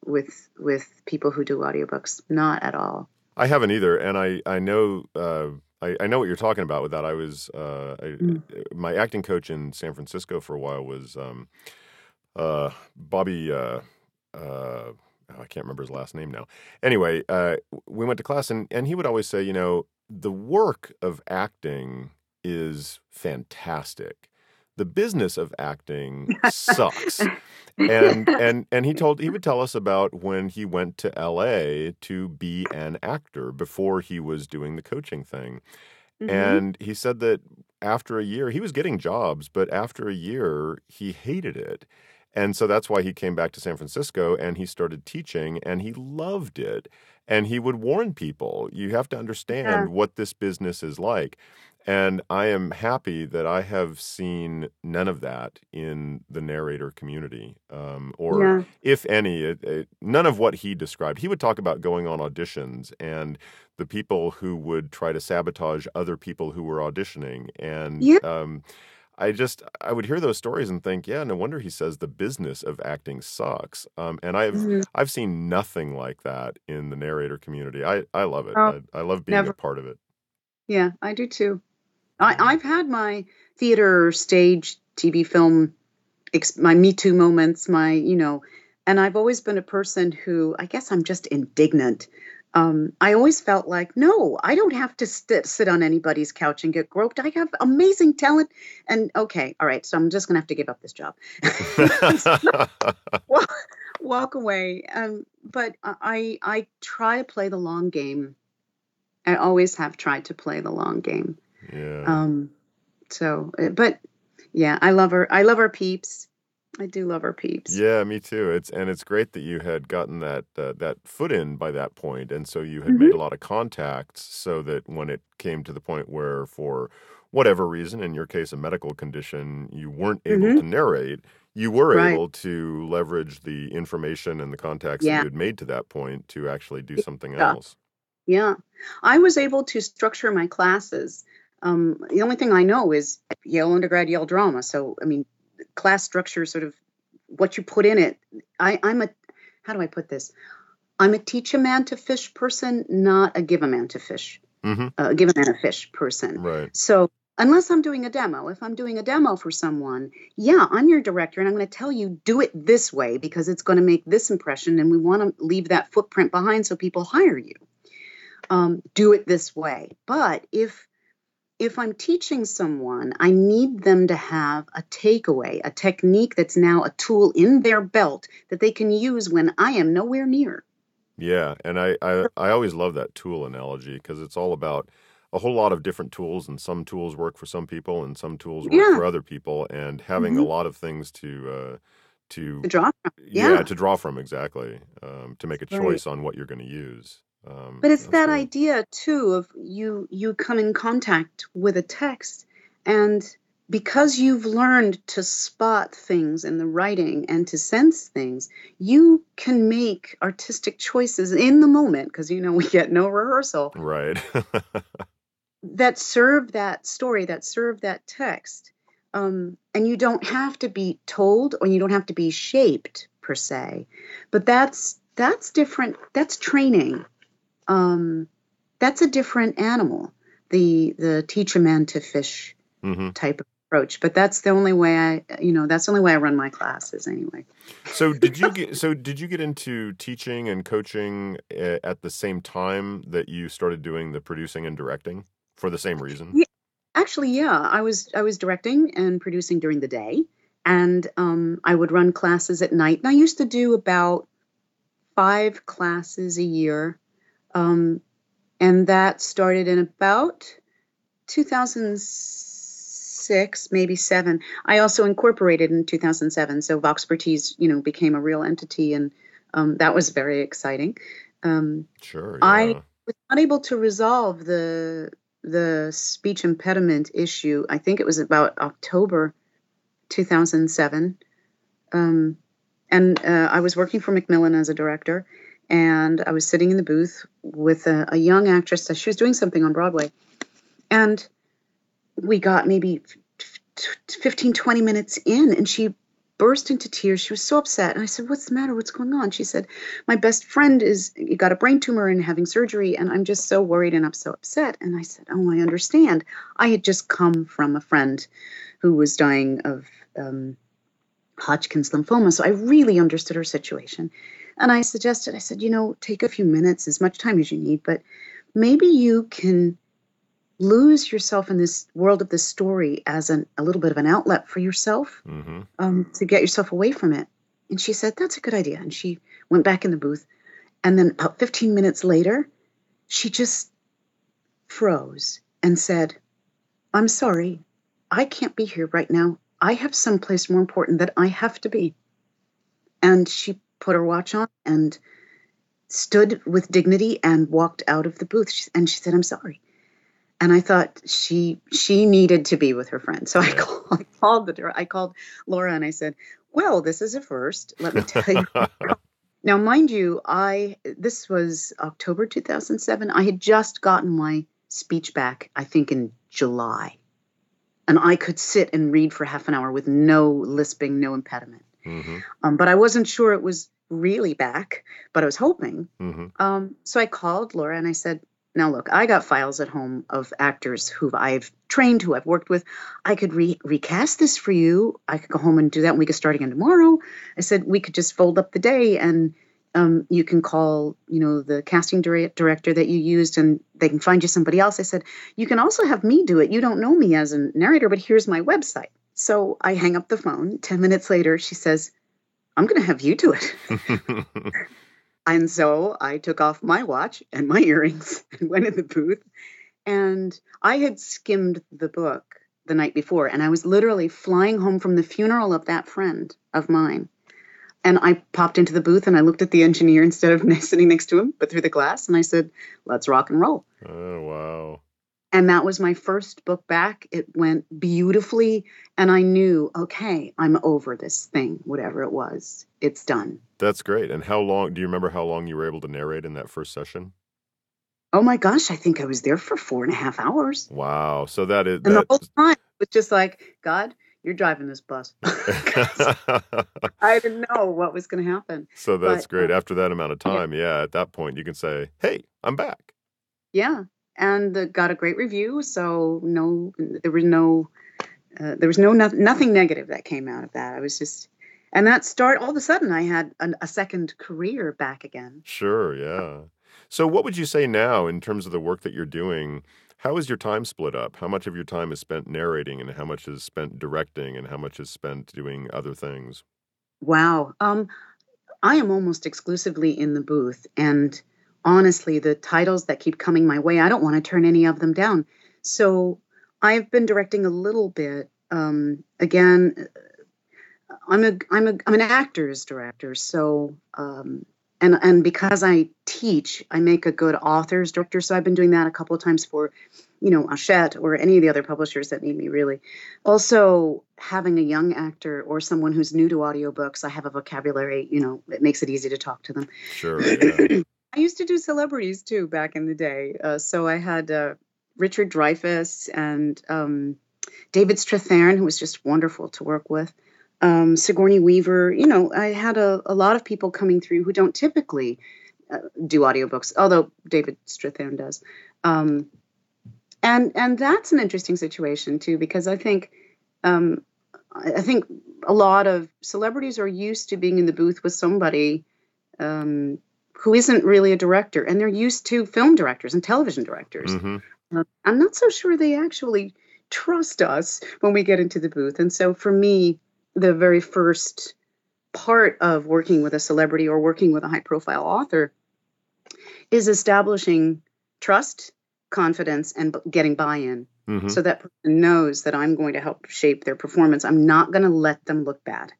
with with people who do audiobooks. Not at all. I haven't either, and I I know. Uh, I, I know what you're talking about with that. I was uh, I, mm. my acting coach in San Francisco for a while was um, uh, Bobby. Uh, uh, oh, I can't remember his last name now. Anyway, uh, we went to class, and and he would always say, you know, the work of acting is fantastic the business of acting sucks. and and and he told he would tell us about when he went to LA to be an actor before he was doing the coaching thing. Mm-hmm. And he said that after a year, he was getting jobs, but after a year, he hated it. And so that's why he came back to San Francisco and he started teaching and he loved it. And he would warn people, you have to understand yeah. what this business is like. And I am happy that I have seen none of that in the narrator community, um, or yeah. if any, it, it, none of what he described. He would talk about going on auditions and the people who would try to sabotage other people who were auditioning. And yeah. um, I just I would hear those stories and think, yeah, no wonder he says the business of acting sucks. Um, and I've mm-hmm. I've seen nothing like that in the narrator community. I I love it. Oh, I, I love being never. a part of it. Yeah, I do too. I, have had my theater, stage, TV, film, my Me Too moments, my, you know, and I've always been a person who I guess I'm just indignant. Um, I always felt like, no, I don't have to st- sit on anybody's couch and get groped. I have amazing talent. And okay, all right, so I'm just going to have to give up this job. walk, walk away. Um, but I, I try to play the long game. I always have tried to play the long game. Yeah. Um, so, uh, but yeah, I love her. I love her peeps. I do love her peeps. Yeah, me too. It's and it's great that you had gotten that uh, that foot in by that point, and so you had mm-hmm. made a lot of contacts, so that when it came to the point where, for whatever reason, in your case, a medical condition, you weren't able mm-hmm. to narrate, you were right. able to leverage the information and the contacts yeah. that you had made to that point to actually do something yeah. else. Yeah, I was able to structure my classes um, the only thing I know is Yale undergrad, Yale drama. So, I mean, class structure, sort of what you put in it. I, I'm a, how do I put this? I'm a teach a man to fish person, not a give a man to fish, mm-hmm. uh, give a man a fish person. Right. So, unless I'm doing a demo, if I'm doing a demo for someone, yeah, I'm your director and I'm going to tell you do it this way because it's going to make this impression and we want to leave that footprint behind so people hire you. Um, do it this way. But if if I'm teaching someone, I need them to have a takeaway, a technique that's now a tool in their belt that they can use when I am nowhere near. Yeah, and I I, I always love that tool analogy because it's all about a whole lot of different tools, and some tools work for some people, and some tools work yeah. for other people, and having mm-hmm. a lot of things to. Uh, to, to draw from. Yeah. yeah. to draw from exactly. Um, to make a choice right. on what you're going to use. Um, but it's that great. idea too of you you come in contact with a text and because you've learned to spot things in the writing and to sense things, you can make artistic choices in the moment because you know we get no rehearsal. Right. that serve that story, that serve that text. Um, and you don't have to be told or you don't have to be shaped per se. But that's that's different. That's training. Um, that's a different animal. The the teach a man to fish hmm type of approach. But that's the only way I, you know, that's the only way I run my classes anyway. So did you get so did you get into teaching and coaching uh, at the same time that you started doing the producing and directing for the same reason? Yeah. Actually, yeah, I was I was directing and producing during the day, and um, I would run classes at night. And I used to do about five classes a year, um, and that started in about 2006, maybe seven. I also incorporated in 2007, so Voxpertise, you know, became a real entity, and um, that was very exciting. Um, Sure, I yeah. was unable to resolve the the speech impediment issue. I think it was about October 2007, um, and uh, I was working for Macmillan as a director, and I was sitting in the booth with a, a young actress. She was doing something on Broadway, and we got maybe f- f- 15, 20 minutes in, and she burst into tears. She was so upset. And I said, What's the matter? What's going on? She said, My best friend is got a brain tumor and having surgery, and I'm just so worried and I'm so upset. And I said, Oh, I understand. I had just come from a friend who was dying of um, Hodgkin's lymphoma. So I really understood her situation. And I suggested, I said, You know, take a few minutes, as much time as you need, but maybe you can lose yourself in this world of this story as an, a little bit of an outlet for yourself hmm um, to get yourself away from it. And she said, That's a good idea. And she went back in the booth. And then about 15 minutes later, she just froze and said, I'm sorry. I can't be here right now. I have someplace more important that I have to be. And she put her watch on and stood with dignity and walked out of the booth. And she said, I'm sorry. And I thought she she needed to be with her friend. So I called, I called the I called Laura and I said, "Well, this is a first. Let me tell you." now, mind you, I this was October 2007. I had just gotten my speech back, I think in July. And I could sit and read for half an hour with no lisping, no impediment. Hmm Um, but I wasn't sure it was really back, but I was hoping. hmm Um, so I called Laura and I said, Now, look, I got files at home of actors who I've trained, who I've worked with. I could re- recast this for you. I could go home and do that, and we could start again tomorrow. I said, We could just fold up the day and um, you can call, you know, the casting dir- director that you used, and they can find you somebody else. I said, you can also have me do it. You don't know me as a narrator, but here's my website. So I hang up the phone. Ten minutes later, she says, "I'm going to have you do it." And so I took off my watch and my earrings and went in the booth. And I had skimmed the book the night before, and I was literally flying home from the funeral of that friend of mine. And I popped into the booth and I looked at the engineer instead of sitting next to him, but through the glass, and I said, Let's rock and roll. oh wow. And that was my first book back. It went beautifully. And I knew, okay, I'm over this thing, whatever it was. It's done. That's great. And how long do you remember how long you were able to narrate in that first session? Oh my gosh, I think I was there for four and a half hours. Wow. So that is And the whole time it was just like, God, you're driving this bus. I didn't know what was going to happen. So that's But, great. uh, After that amount of yeah. time, yeah, at that point you can say, "Hey, I'm back." Yeah, and got a great review. So no, there was no, uh, there was no, no nothing negative that came out of that. I was just, and that start all of a sudden I had an, a second career back again. Sure, yeah. So what would you say now in terms of the work that you're doing? How is your time split up? How much of your time is spent narrating and how much is spent directing and how much is spent doing other things? Wow. Um, I am almost exclusively in the booth, and honestly, the titles that keep coming my way, I don't want to turn any of them down. So I've been directing a little bit. Um, again, I'm a I'm a I'm an actor's director, so um, and and because I teach, I make a good author's director. So I've been doing that a couple of times for, you know, Hachette or any of the other publishers that need me. Really, also having a young actor or someone who's new to audiobooks, I have a vocabulary. You know, it makes it easy to talk to them. Sure, yeah. I used to do celebrities too back in the day. Uh, so I had uh, Richard Dreyfuss and um, David Strathairn, who was just wonderful to work with. um, Sigourney Weaver. You know, I had a, a lot of people coming through who don't typically uh, do audiobooks, although David Strathairn does. Um, and and that's an interesting situation too, because I think um, I think a lot of celebrities are used to being in the booth with somebody um, who isn't really a director, and they're used to film directors and television directors. hmm Uh, I'm not so sure they actually trust us when we get into the booth. And so for me, the very first part of working with a celebrity or working with a high profile author is establishing trust, confidence, and getting buy in hmm so that person knows that I'm going to help shape their performance. I'm not going to let them look bad.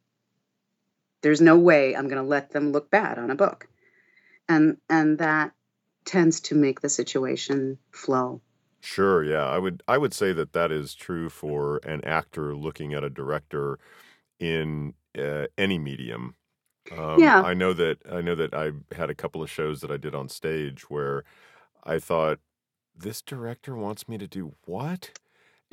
There's no way I'm going to let them look bad on a book. And and that tends to make the situation flow. Sure, yeah. I would I would say that that is true for an actor looking at a director in uh, any medium. Um, Yeah. I know that I know that I had a couple of shows that I did on stage where I thought this director wants me to do what?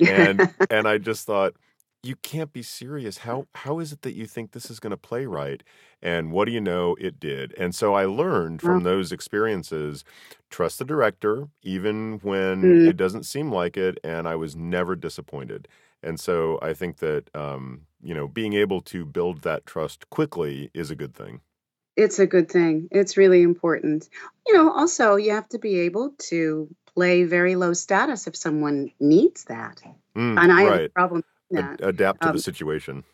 And and I just thought you can't be serious. How how is it that you think this is going to play right? And what do you know? It did. And so I learned from those experiences trust the director even when Mm. it doesn't seem like it and I was never disappointed. And so I think that um, you know, being able to build that trust quickly is a good thing. It's a good thing. It's really important. You know, also, you have to be able to play very low status if someone needs that. Mm, And I have a problem Ad- adapt to Um, the situation.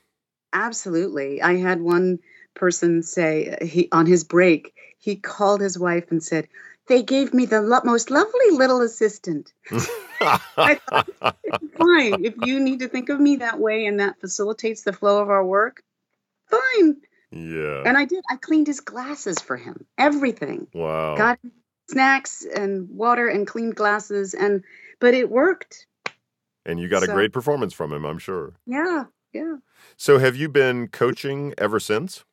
absolutely. I had one person say uh, he on his break, he called his wife and said, They gave me the lo- most lovely little assistant. I thought, Fine. If you need to think of me that way and that facilitates the flow of our work, fine. yeah. And I did. I cleaned his glasses for him, everything. Wow. got snacks and water and cleaned glasses and but it worked And you got a great performance from him, I'm sure. yeah yeah So have you been coaching ever since?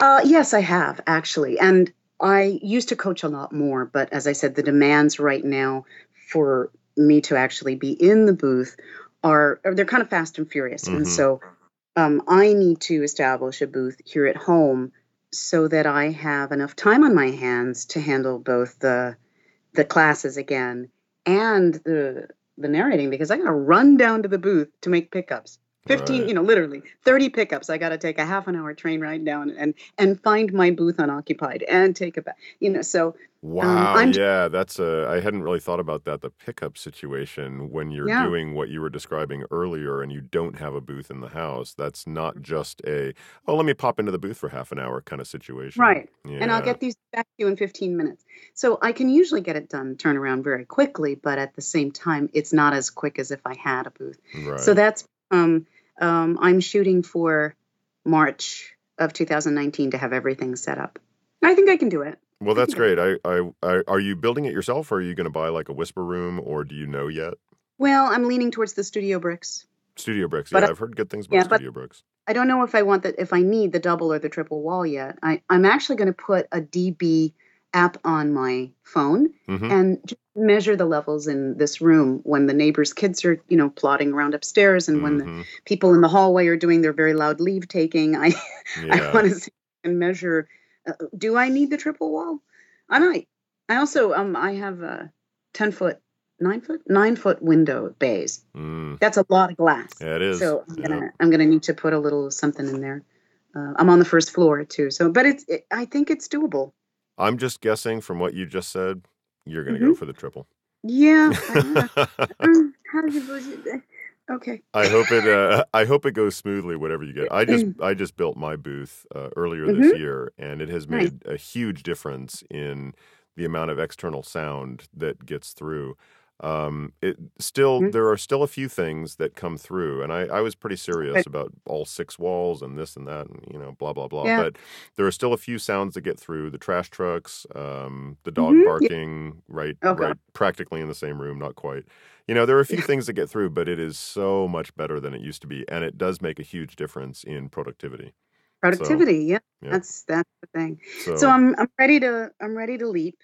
uh yes i have actually and i used to coach a lot more but as i said the demands right now for me to actually be in the booth are they're kind of fast and furious and hmm so um, i need to establish a booth here at home so that i have enough time on my hands to handle both the the classes again and the the narrating because I gotta run down to the booth to make pickups. 15, Right. you know, literally 30 pickups. I gotta take a half an hour train ride down and and find my booth unoccupied and take it back. You know, so um Wow, I'm yeah, that's a I hadn't really thought about that, the pickup situation when you're yeah, doing what you were describing earlier and you don't have a booth in the house. That's not just a, oh, let me pop into the booth for half an hour kind of situation. right. And I'll get these back to you in 15 minutes. So I can usually get it done, turn around very quickly, but at the same time, it's not as quick as if I had a booth. So that's um um I'm shooting for March of 2019 to have everything set up. I think I can do it. Well, that's think I can great. I, I, I, are you building it yourself or are you going to buy like a whisper room or do you know yet? Well, I'm leaning towards the studio bricks, Studio Bricks. but Yeah, I- I've heard good things about but Studio Bricks. I don't know if I want that if I need the double or the triple wall yet. I, I'm actually going to put a DB app on my phone Mm-hmm. and just measure the levels in this room when the neighbors' kids are, you know, plodding around upstairs and when the Mm-hmm. people in the hallway are doing their very loud leave taking. I I want to see and measure. Uh, do I need the triple wall? I might. I also um I have a ten foot, nine foot, nine foot window bays. Mm. That's a lot of glass. Yeah, it is. So I'm gonna I'm gonna need to put a little something in there. Uh, I'm on the first floor too, so but it's it, I think it's doable. I'm just guessing from what you just said, you're going to hmm go for the triple. Yeah. I, yeah. How do you budget that? Okay. I hope it. Uh, I hope it goes smoothly. Whatever you get. I just. I just built my booth uh, earlier hmm this year, and it has Nice. made a huge difference in the amount of external sound that gets through. Um, it still Mhm. there are still a few things that come through, and I, I was pretty serious But about all six walls and this and that, and you know, blah blah blah. yeah. But there are still a few sounds that get through. The trash trucks, um, the dog hmm Yeah. barking, right, Oh right, practically in the same room, not quite. You know, there are a few things that get through, but it is so much better than it used to be, and it does make a huge difference in productivity. So, Productivity. Yeah. yeah. That's that's the thing. So So, I'm I'm ready to I'm ready to leap.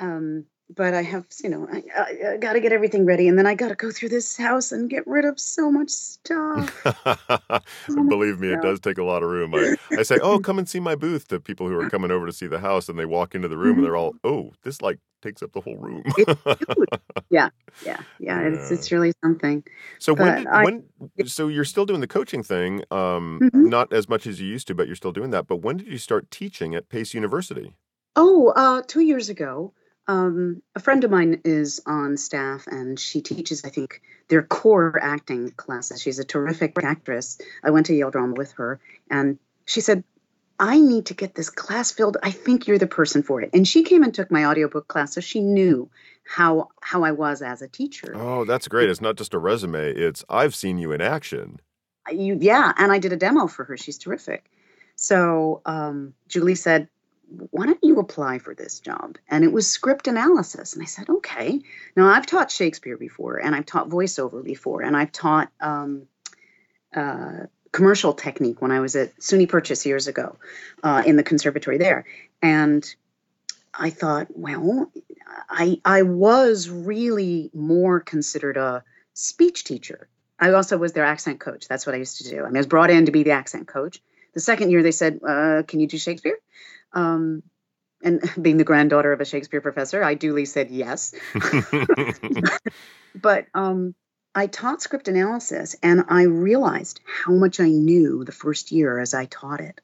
Um, but I have, you know, I, I, I got to get everything ready, and then I got to go through this house and get rid of so much stuff. Believe me, it does take a lot of room. I, I say, "Oh, come and see my booth" to people who are coming over to see the house, and they walk into the room and they're all, "Oh, this like takes up the whole room." yeah, yeah, yeah. It's it's really something. So when did, when so you're still doing the coaching thing, um, mm-hmm. not as much as you used to, but you're still doing that. But when did you start teaching at Pace University? Oh, uh, two years ago. Um, a friend of mine is on staff and she teaches, I think, their core acting classes. She's a terrific actress. I went to Yale Drama with her and she said, I need to get this class filled. I think you're the person for it. And she came and took my audiobook class, so she knew how how I was as a teacher. Oh, that's great. It's not just a resume, it's I've seen you in action. You, yeah, and I did a demo for her. She's terrific. So um, Julie said, why don't you apply for this job? And it was script analysis. And I said, okay. Now, I've taught Shakespeare before, and I've taught voiceover before, and I've taught um, uh, commercial technique when I was at SUNY Purchase years ago uh, in the conservatory there. And I thought, well, I, I was really more considered a speech teacher. I also was their accent coach. That's what I used to do. I, mean, I was brought in to be the accent coach. The second year, they said, uh, Can you do Shakespeare? Um, and being the granddaughter of a Shakespeare professor, I duly said yes. but um, I taught script analysis and I realized how much I knew the first year as I taught it.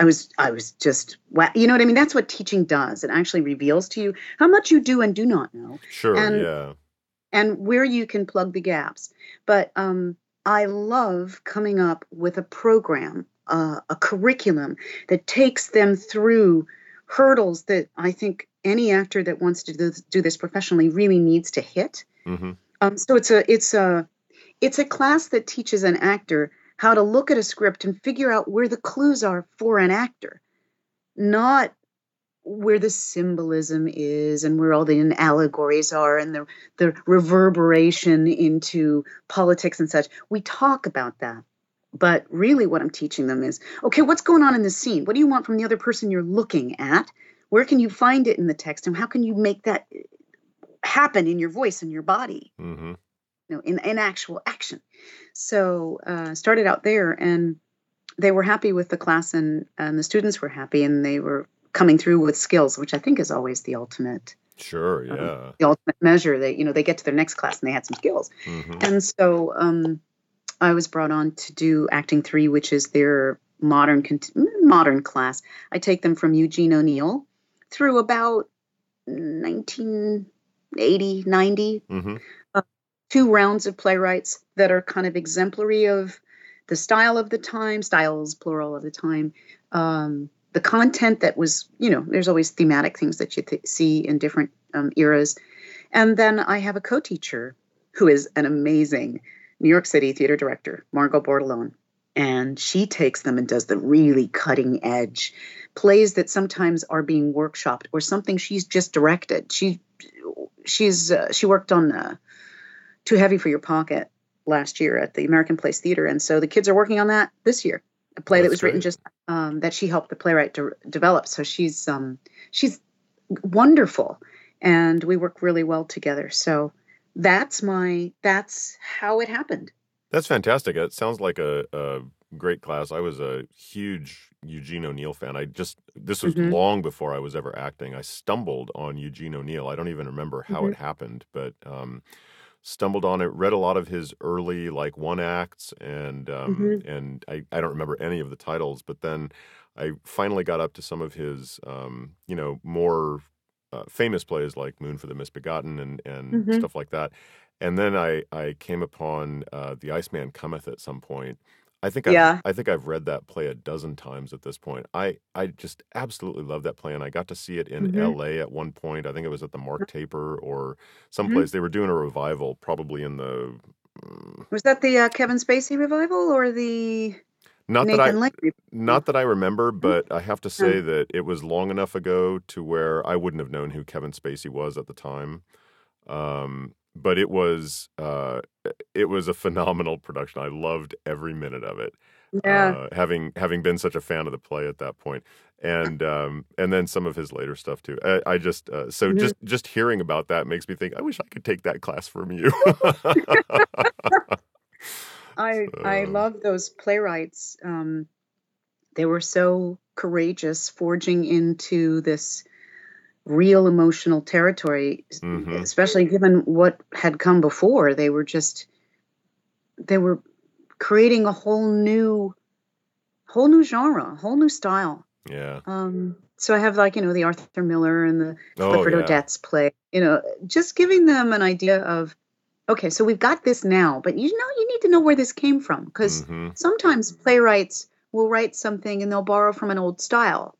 I was I was just you know what I mean? That's what teaching does. It actually reveals to you how much you do and do not know. Sure and, yeah. and where you can plug the gaps. But um, I love coming up with a program uh, a curriculum that takes them through hurdles that I think any actor that wants to do this, do this professionally really needs to hit. Mm-hmm. Um, so it's a it's a it's a class that teaches an actor how to look at a script and figure out where the clues are for an actor, not where the symbolism is and where all the allegories are and the the reverberation into politics and such. We talk about that but really, what I'm teaching them is okay, what's going on in the scene? What do you want from the other person you're looking at? Where can you find it in the text? And how can you make that happen in your voice and your body? Mm-hmm. You know, in, in actual action. So, uh, started out there and they were happy with the class and, and the students were happy and they were coming through with skills, which I think is always the ultimate. Sure, um, yeah. Um, the ultimate measure that, you know, they get to their next class and they had some skills. Mm-hmm. And so, um, I was brought on to do Acting Three, which is their modern modern class. I take them from Eugene O'Neill through about 1980, 90. Mm-hmm. Uh, two rounds of playwrights that are kind of exemplary of the style of the time, styles plural of the time. Um, the content that was, you know, there's always thematic things that you th- see in different um, eras. And then I have a co teacher who is an amazing New York City theater director, Margot Bordelon. And she takes them and does the really cutting edge plays that sometimes are being workshopped or something she's just directed. She she's uh, she worked on uh, Too Heavy for Your Pocket last year at the American Place Theater, and so the kids are working on that this year. A play That's that was great. written just um, that she helped the playwright to develop. So she's um, she's wonderful, and we work really well together. So that's my that's how it happened. That's fantastic. It sounds like a, a great class. I was a huge Eugene O'Neill fan. I just this was mm-hmm. long before I was ever acting. I stumbled on Eugene O'Neill. I don't even remember how mm-hmm. it happened, but um, stumbled on it. Read a lot of his early like one acts, and um, mm-hmm. and I I don't remember any of the titles. But then I finally got up to some of his um, you know more uh, famous plays like Moon for the Misbegotten and and mm-hmm. stuff like that. And then I I came upon uh, The Iceman Cometh at some point. I think I've, yeah. I think I've read that play a dozen times at this point. I I just absolutely love that play, and I got to see it in mm-hmm. L.A. at one point. I think it was at the Mark mm-hmm. Taper or someplace. Mm-hmm. They were doing a revival, probably in the. Mm, was that the uh, Kevin Spacey revival or the? Not Nathan that I not that I remember, mm-hmm. but I have to say that it was long enough ago to where I wouldn't have known who Kevin Spacey was at the time. Um, but it was uh, it was a phenomenal production. I loved every minute of it. Yeah. Uh, having having been such a fan of the play at that point, and um, and then some of his later stuff too. I, I just uh, so Mhm. just just hearing about that makes me think I wish I could take that class from you. I I love those playwrights. Um, they were so courageous, forging into this real emotional territory, Mhm. especially given what had come before. They were just they were creating a whole new whole new genre, a whole new style. yeah. Um, so I have like you know the Arthur Miller and the Oh Clifford yeah. Odets play. You know, just giving them an idea of okay, so we've got this now, but you know you need to know where this came from because Mhm. sometimes playwrights will write something and they'll borrow from an old style.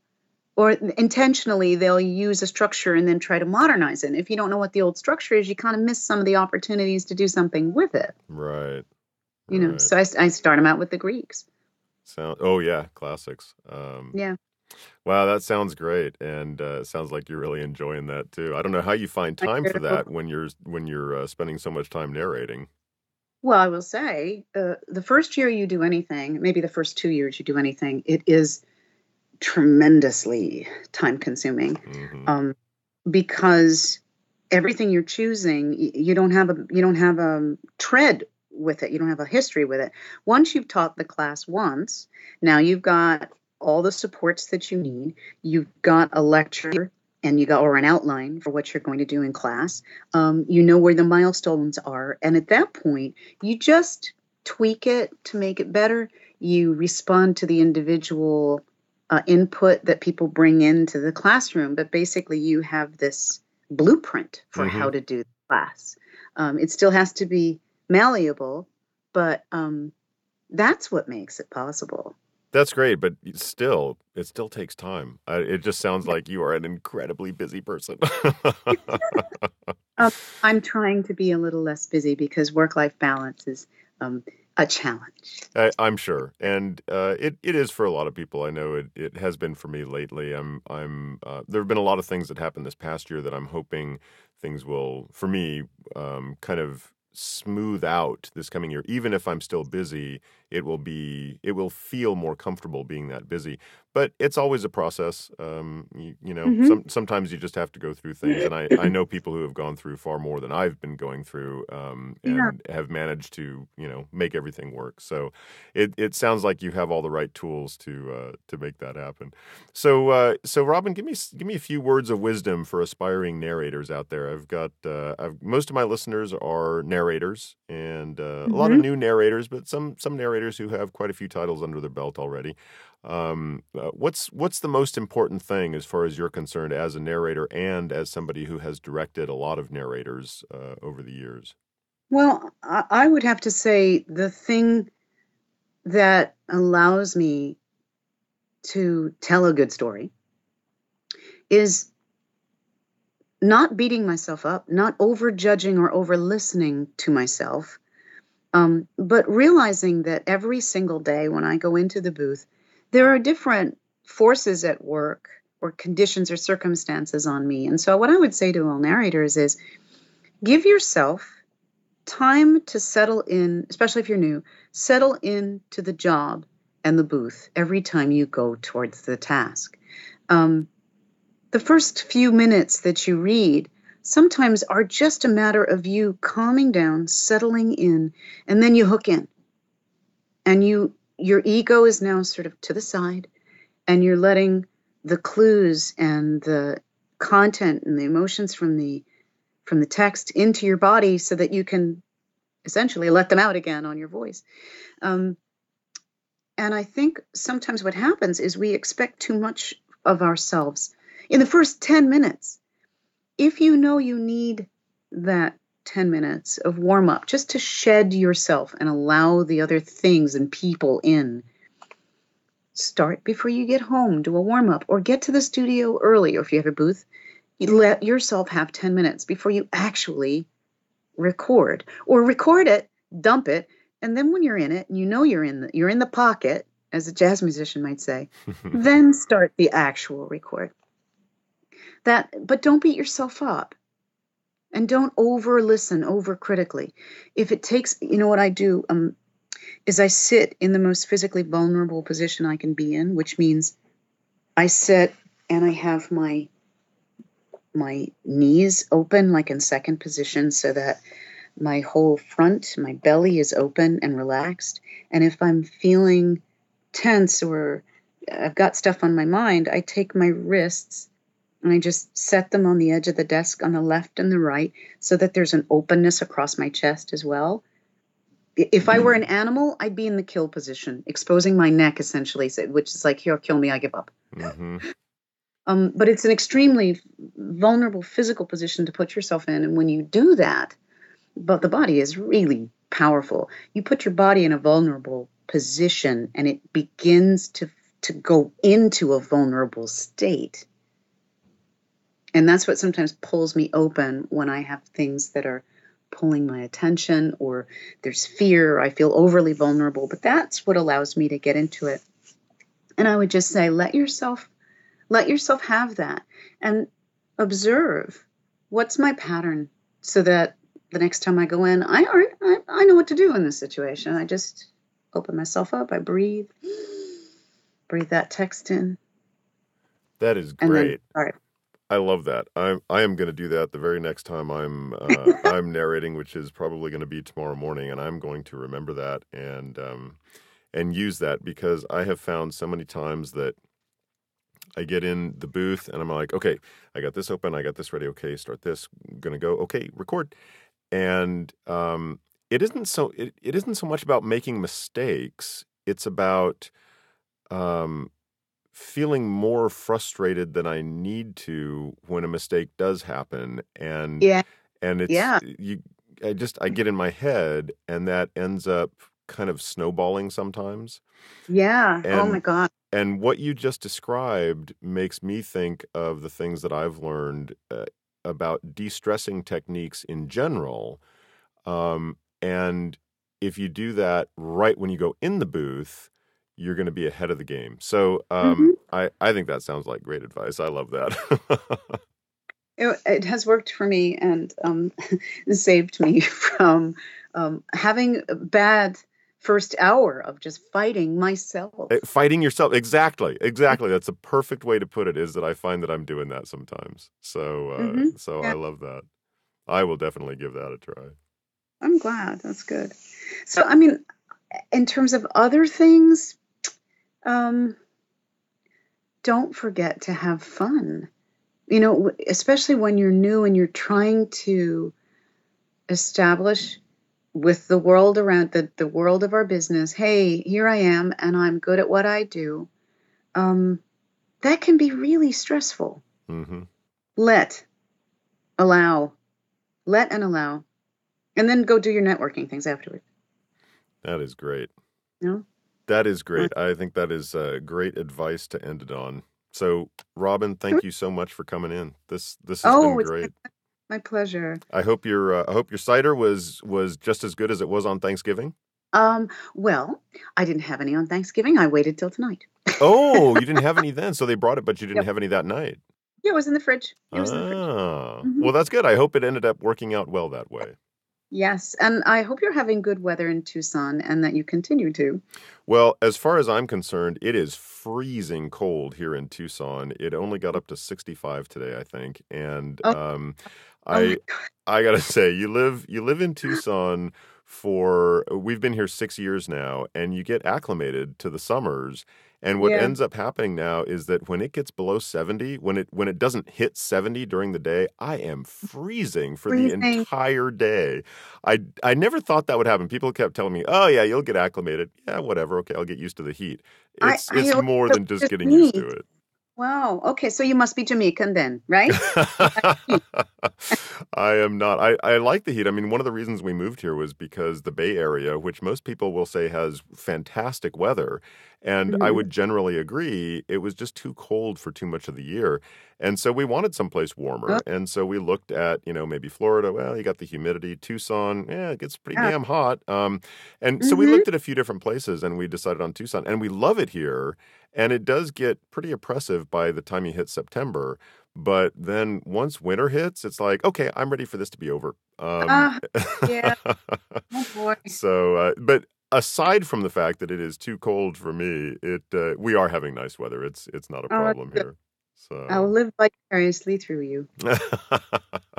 Or intentionally, they'll use a structure and then try to modernize it. And if you don't know what the old structure is, you kind of miss some of the opportunities to do something with it. Right. You know, so I, I start them out with the Greeks. Sound. Oh yeah, classics. Um, Yeah. Wow, that sounds great, and uh, sounds like you're really enjoying that too. I don't know how you find time for that when you're when you're uh, spending so much time narrating. Well, I will say uh, the first year you do anything, maybe the first two years you do anything, it is tremendously time consuming hmm um, because everything you're choosing, you don't have a you don't have a tread with it. You don't have a history with it. Once you've taught the class once, now you've got all the supports that you need. You've got a lecture and you got or an outline for what you're going to do in class. Um, you know where the milestones are, and at that point, you just tweak it to make it better. You respond to the individual uh, input that people bring into the classroom, but basically you have this blueprint for Mhm. how to do the class. Um, it still has to be malleable, but um, that's what makes it possible. That's great, but still, it still takes time. Uh, it just sounds like you are an incredibly busy person. Um, I'm trying to be a little less busy because work life balance is um, a challenge. I, I'm sure, and uh, it it is for a lot of people. I know it, it has been for me lately. I'm I'm uh, there have been a lot of things that happened this past year that I'm hoping things will, for me, um, kind of smooth out this coming year. Even if I'm still busy, it will be it will feel more comfortable being that busy. But it's always a process. Um, you, you know, Mhm. some, sometimes you just have to go through things, and I, I know people who have gone through far more than I've been going through, um, Yeah. and have managed to you know make everything work. So it, it sounds like you have all the right tools to uh, to make that happen. So uh, so Robin, give me give me a few words of wisdom for aspiring narrators out there. I've got uh, I've, most of my listeners are narrators, and uh, a lot of new narrators, but some some narrators who have quite a few titles under their belt already. Um, uh, what's what's the most important thing as far as you're concerned as a narrator and as somebody who has directed a lot of narrators uh, over the years? Well, I, I would have to say the thing that allows me to tell a good story is not beating myself up, not over judging or over listening to myself, um, but realizing that every single day when I go into the booth, there are different forces at work or conditions or circumstances on me. And so, what I would say to all narrators is give yourself time to settle in, especially if you're new, settle in to the job and the booth every time you go towards the task. Um, the first few minutes that you read sometimes are just a matter of you calming down, settling in, and then you hook in. And you your ego is now sort of to the side and you're letting the clues and the content and the emotions from the from the text into your body so that you can essentially let them out again on your voice. Um, and I think sometimes what happens is we expect too much of ourselves in the first 10 minutes. If you know you need that 10 minutes of warm up just to shed yourself and allow the other things and people in, start before you get home, do a warm up, or get to the studio early, or if you have a booth, you let yourself have 10 minutes before you actually record or record it dump it and then when you're in it and you know you're in the you're in the pocket as a jazz musician might say then start the actual record that but don't beat yourself up. And don't over listen over critically. If it takes you know what i do? Um is I sit in the most physically vulnerable position I can be in, which means I sit and I have my my knees open like in second position so that my whole front, my belly is open and relaxed. And if I'm feeling tense or I've got stuff on my mind, I take my wrists and I just set them on the edge of the desk on the left and the right so that there's an openness across my chest as well. If I were an animal, I'd be in the kill position, exposing my neck essentially, which is like, here, kill me, I give up. Mm-hmm. Um, but it's an extremely vulnerable physical position to put yourself in. And when you do that, but the body is really powerful. You put your body in a vulnerable position and it begins to, to go into a vulnerable state. And that's what sometimes pulls me open when I have things that are pulling my attention or there's fear, or I feel overly vulnerable. But that's what allows me to get into it. And I would just say, let yourself let yourself have that and observe what's my pattern so that the next time I go in, I, I, I know what to do in this situation. I just open myself up, I breathe, breathe that text in. That is great. Then, I love that. I'm I am going to do that the very next time I'm uh, I'm narrating, which is probably going to be tomorrow morning, and I'm going to remember that and um, and use that because I have found so many times that I get in the booth and I'm like, okay, I got this open, I got this ready. Okay, start this. Gonna go. Okay, record. And um, it isn't so. It, it isn't so much about making mistakes. It's about um, feeling more frustrated than I need to when a mistake does happen. And yeah, and it's yeah. You, I just I get in my head, and that ends up kind of snowballing sometimes. Yeah. And, oh my god. And what you just described makes me think of the things that I've learned uh, about de-stressing techniques in general. Um, and if you do that right when you go in the booth, you're going to be ahead of the game. So um, mm-hmm. I, I think that sounds like great advice. I love that. it, it, has worked for me and um, saved me from um, having a bad first hour of just fighting myself. Eh, fighting yourself. Exactly. Exactly. That's a perfect way to put it is that I find that I'm doing that sometimes. So uh, mm-hmm. so yeah. I love that. I will definitely give that a try. I'm glad. That's good. So I mean in terms of other things um don't forget to have fun. You know, especially when you're new and you're trying to establish with the world around the, the world of our business hey here i am and i'm good at what i do um, that can be really stressful mm-hmm. let allow let and allow and then go do your networking things afterwards that is great no that is great i think that is uh, great advice to end it on so robin thank you so much for coming in this this has oh, been great my pleasure. I hope your uh, I hope your cider was was just as good as it was on Thanksgiving. Um, well, I didn't have any on Thanksgiving. I waited till tonight. oh, you didn't have any then, so they brought it, but you didn't yep. have any that night. Yeah, it was in the fridge. It was ah, in the fridge. Ah, mm-hmm. Well, that's good. I hope it ended up working out well that way. Yes, and I hope you're having good weather in Tucson and that you continue to. Well, as far as I'm concerned, it is freezing cold here in Tucson. It only got up to 65 today, I think, and oh. um, oh I I gotta say, you live you live in Tucson for we've been here six years now, and you get acclimated to the summers. And what yeah. ends up happening now is that when it gets below 70, when it when it doesn't hit 70 during the day, I am freezing for freezing. the entire day. I I never thought that would happen. People kept telling me, "Oh yeah, you'll get acclimated." Yeah, whatever. Okay, I'll get used to the heat. It's I, it's I more than just getting used to it. Wow. Okay. So you must be Jamaican then, right? I am not. I, I like the heat. I mean, one of the reasons we moved here was because the Bay Area, which most people will say has fantastic weather, and mm-hmm. I would generally agree, it was just too cold for too much of the year. And so we wanted someplace warmer. Oh. And so we looked at, you know, maybe Florida. Well, you got the humidity. Tucson, yeah, it gets pretty yeah. damn hot. Um, and mm-hmm. so we mm-hmm. looked at a few different places and we decided on Tucson. And we love it here. And it does get pretty oppressive by the time you hit September. But then once winter hits, it's like, okay, I'm ready for this to be over. Um, uh, yeah. oh boy. So, uh, but aside from the fact that it is too cold for me, it uh, we are having nice weather. It's it's not a Oh, problem here. So I'll live vicariously through you.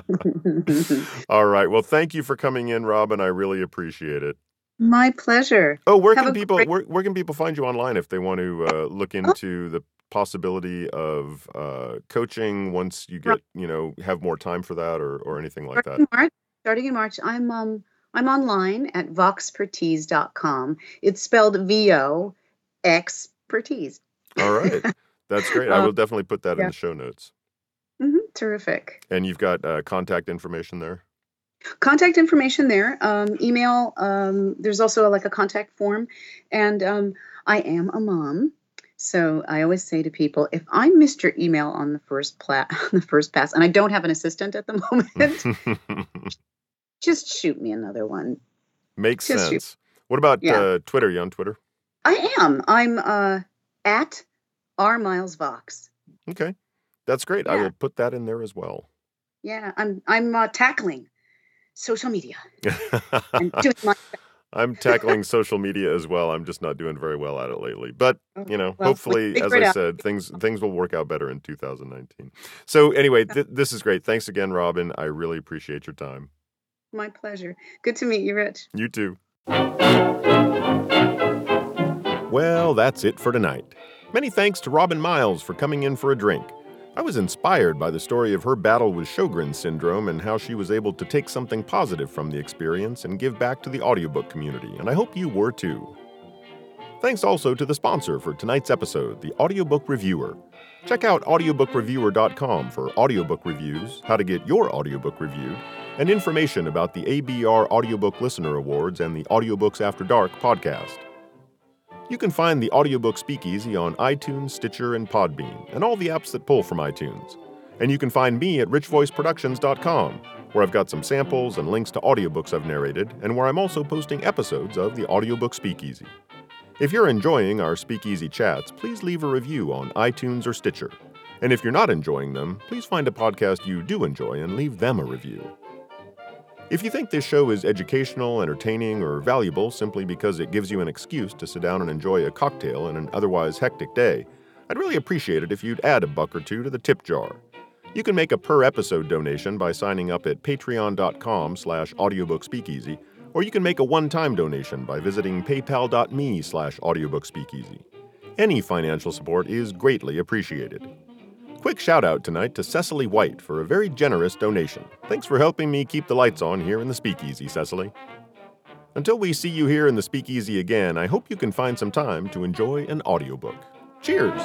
All right. Well, thank you for coming in, Robin. I really appreciate it. My pleasure. Oh, where Have can people great- where, where can people find you online if they want to uh, look into the possibility of uh, coaching once you get you know have more time for that or or anything like starting that? in March, starting in March, I'm um I'm online at voxpertise.com. It's spelled V O expertise. All right. That's great. I Um, will definitely put that in the show notes. hmm terrific. And you've got uh, contact information there. Contact information there. Um, email. Um, there's also like a contact form, and um, I am a mom. So I always say to people, if I missed your email on the first pla- on the first pass, and I don't have an assistant at the moment, just shoot me another one. Makes Just sense. What about Yeah. uh, Twitter? You on Twitter? I am. I'm uh, at R Miles Vox. Okay, that's great. I will put that in there as well. Yeah, I'm I'm uh, tackling social media and doing my I'm tackling social media as well. I'm just not doing very well at it lately. But you know, Oh, Well, hopefully, as I out. said, things things will work out better in 2019. So anyway, th- this is great. Thanks again, Robin. I really appreciate your time. My pleasure. Good to meet you, Rich. You too. Well, that's it for tonight. Many thanks to Robin Miles for coming in for a drink. I was inspired by the story of her battle with Sjogren's syndrome and how she was able to take something positive from the experience and give back to the audiobook community, and I hope you were too. Thanks also to the sponsor for tonight's episode, the Audiobook Reviewer. Check out audiobookreviewer.com for audiobook reviews, how to get your audiobook reviewed, and information about the ABR Audiobook Listener Awards and the Audiobooks After Dark podcast. You can find the Audiobook Speakeasy on iTunes, Stitcher, and Podbean, and all the apps that pull from iTunes. And you can find me at richvoiceproductions.com, where I've got some samples and links to audiobooks I've narrated, and where I'm also posting episodes of the Audiobook Speakeasy. If you're enjoying our Speakeasy chats, please leave a review on iTunes or Stitcher. And if you're not enjoying them, please find a podcast you do enjoy and leave them a review. If you think this show is educational, entertaining, or valuable simply because it gives you an excuse to sit down and enjoy a cocktail in an otherwise hectic day, I'd really appreciate it if you'd add a buck or two to the tip jar. You can make a per episode donation by signing up at patreon.com slash audiobookspeakeasy, or you can make a one-time donation by visiting paypal.me slash audiobookspeakeasy. Any financial support is greatly appreciated. Quick shout out tonight to Cecily White for a very generous donation. Thanks for helping me keep the lights on here in the speakeasy, Cecily. Until we see you here in the speakeasy again, I hope you can find some time to enjoy an audiobook. Cheers!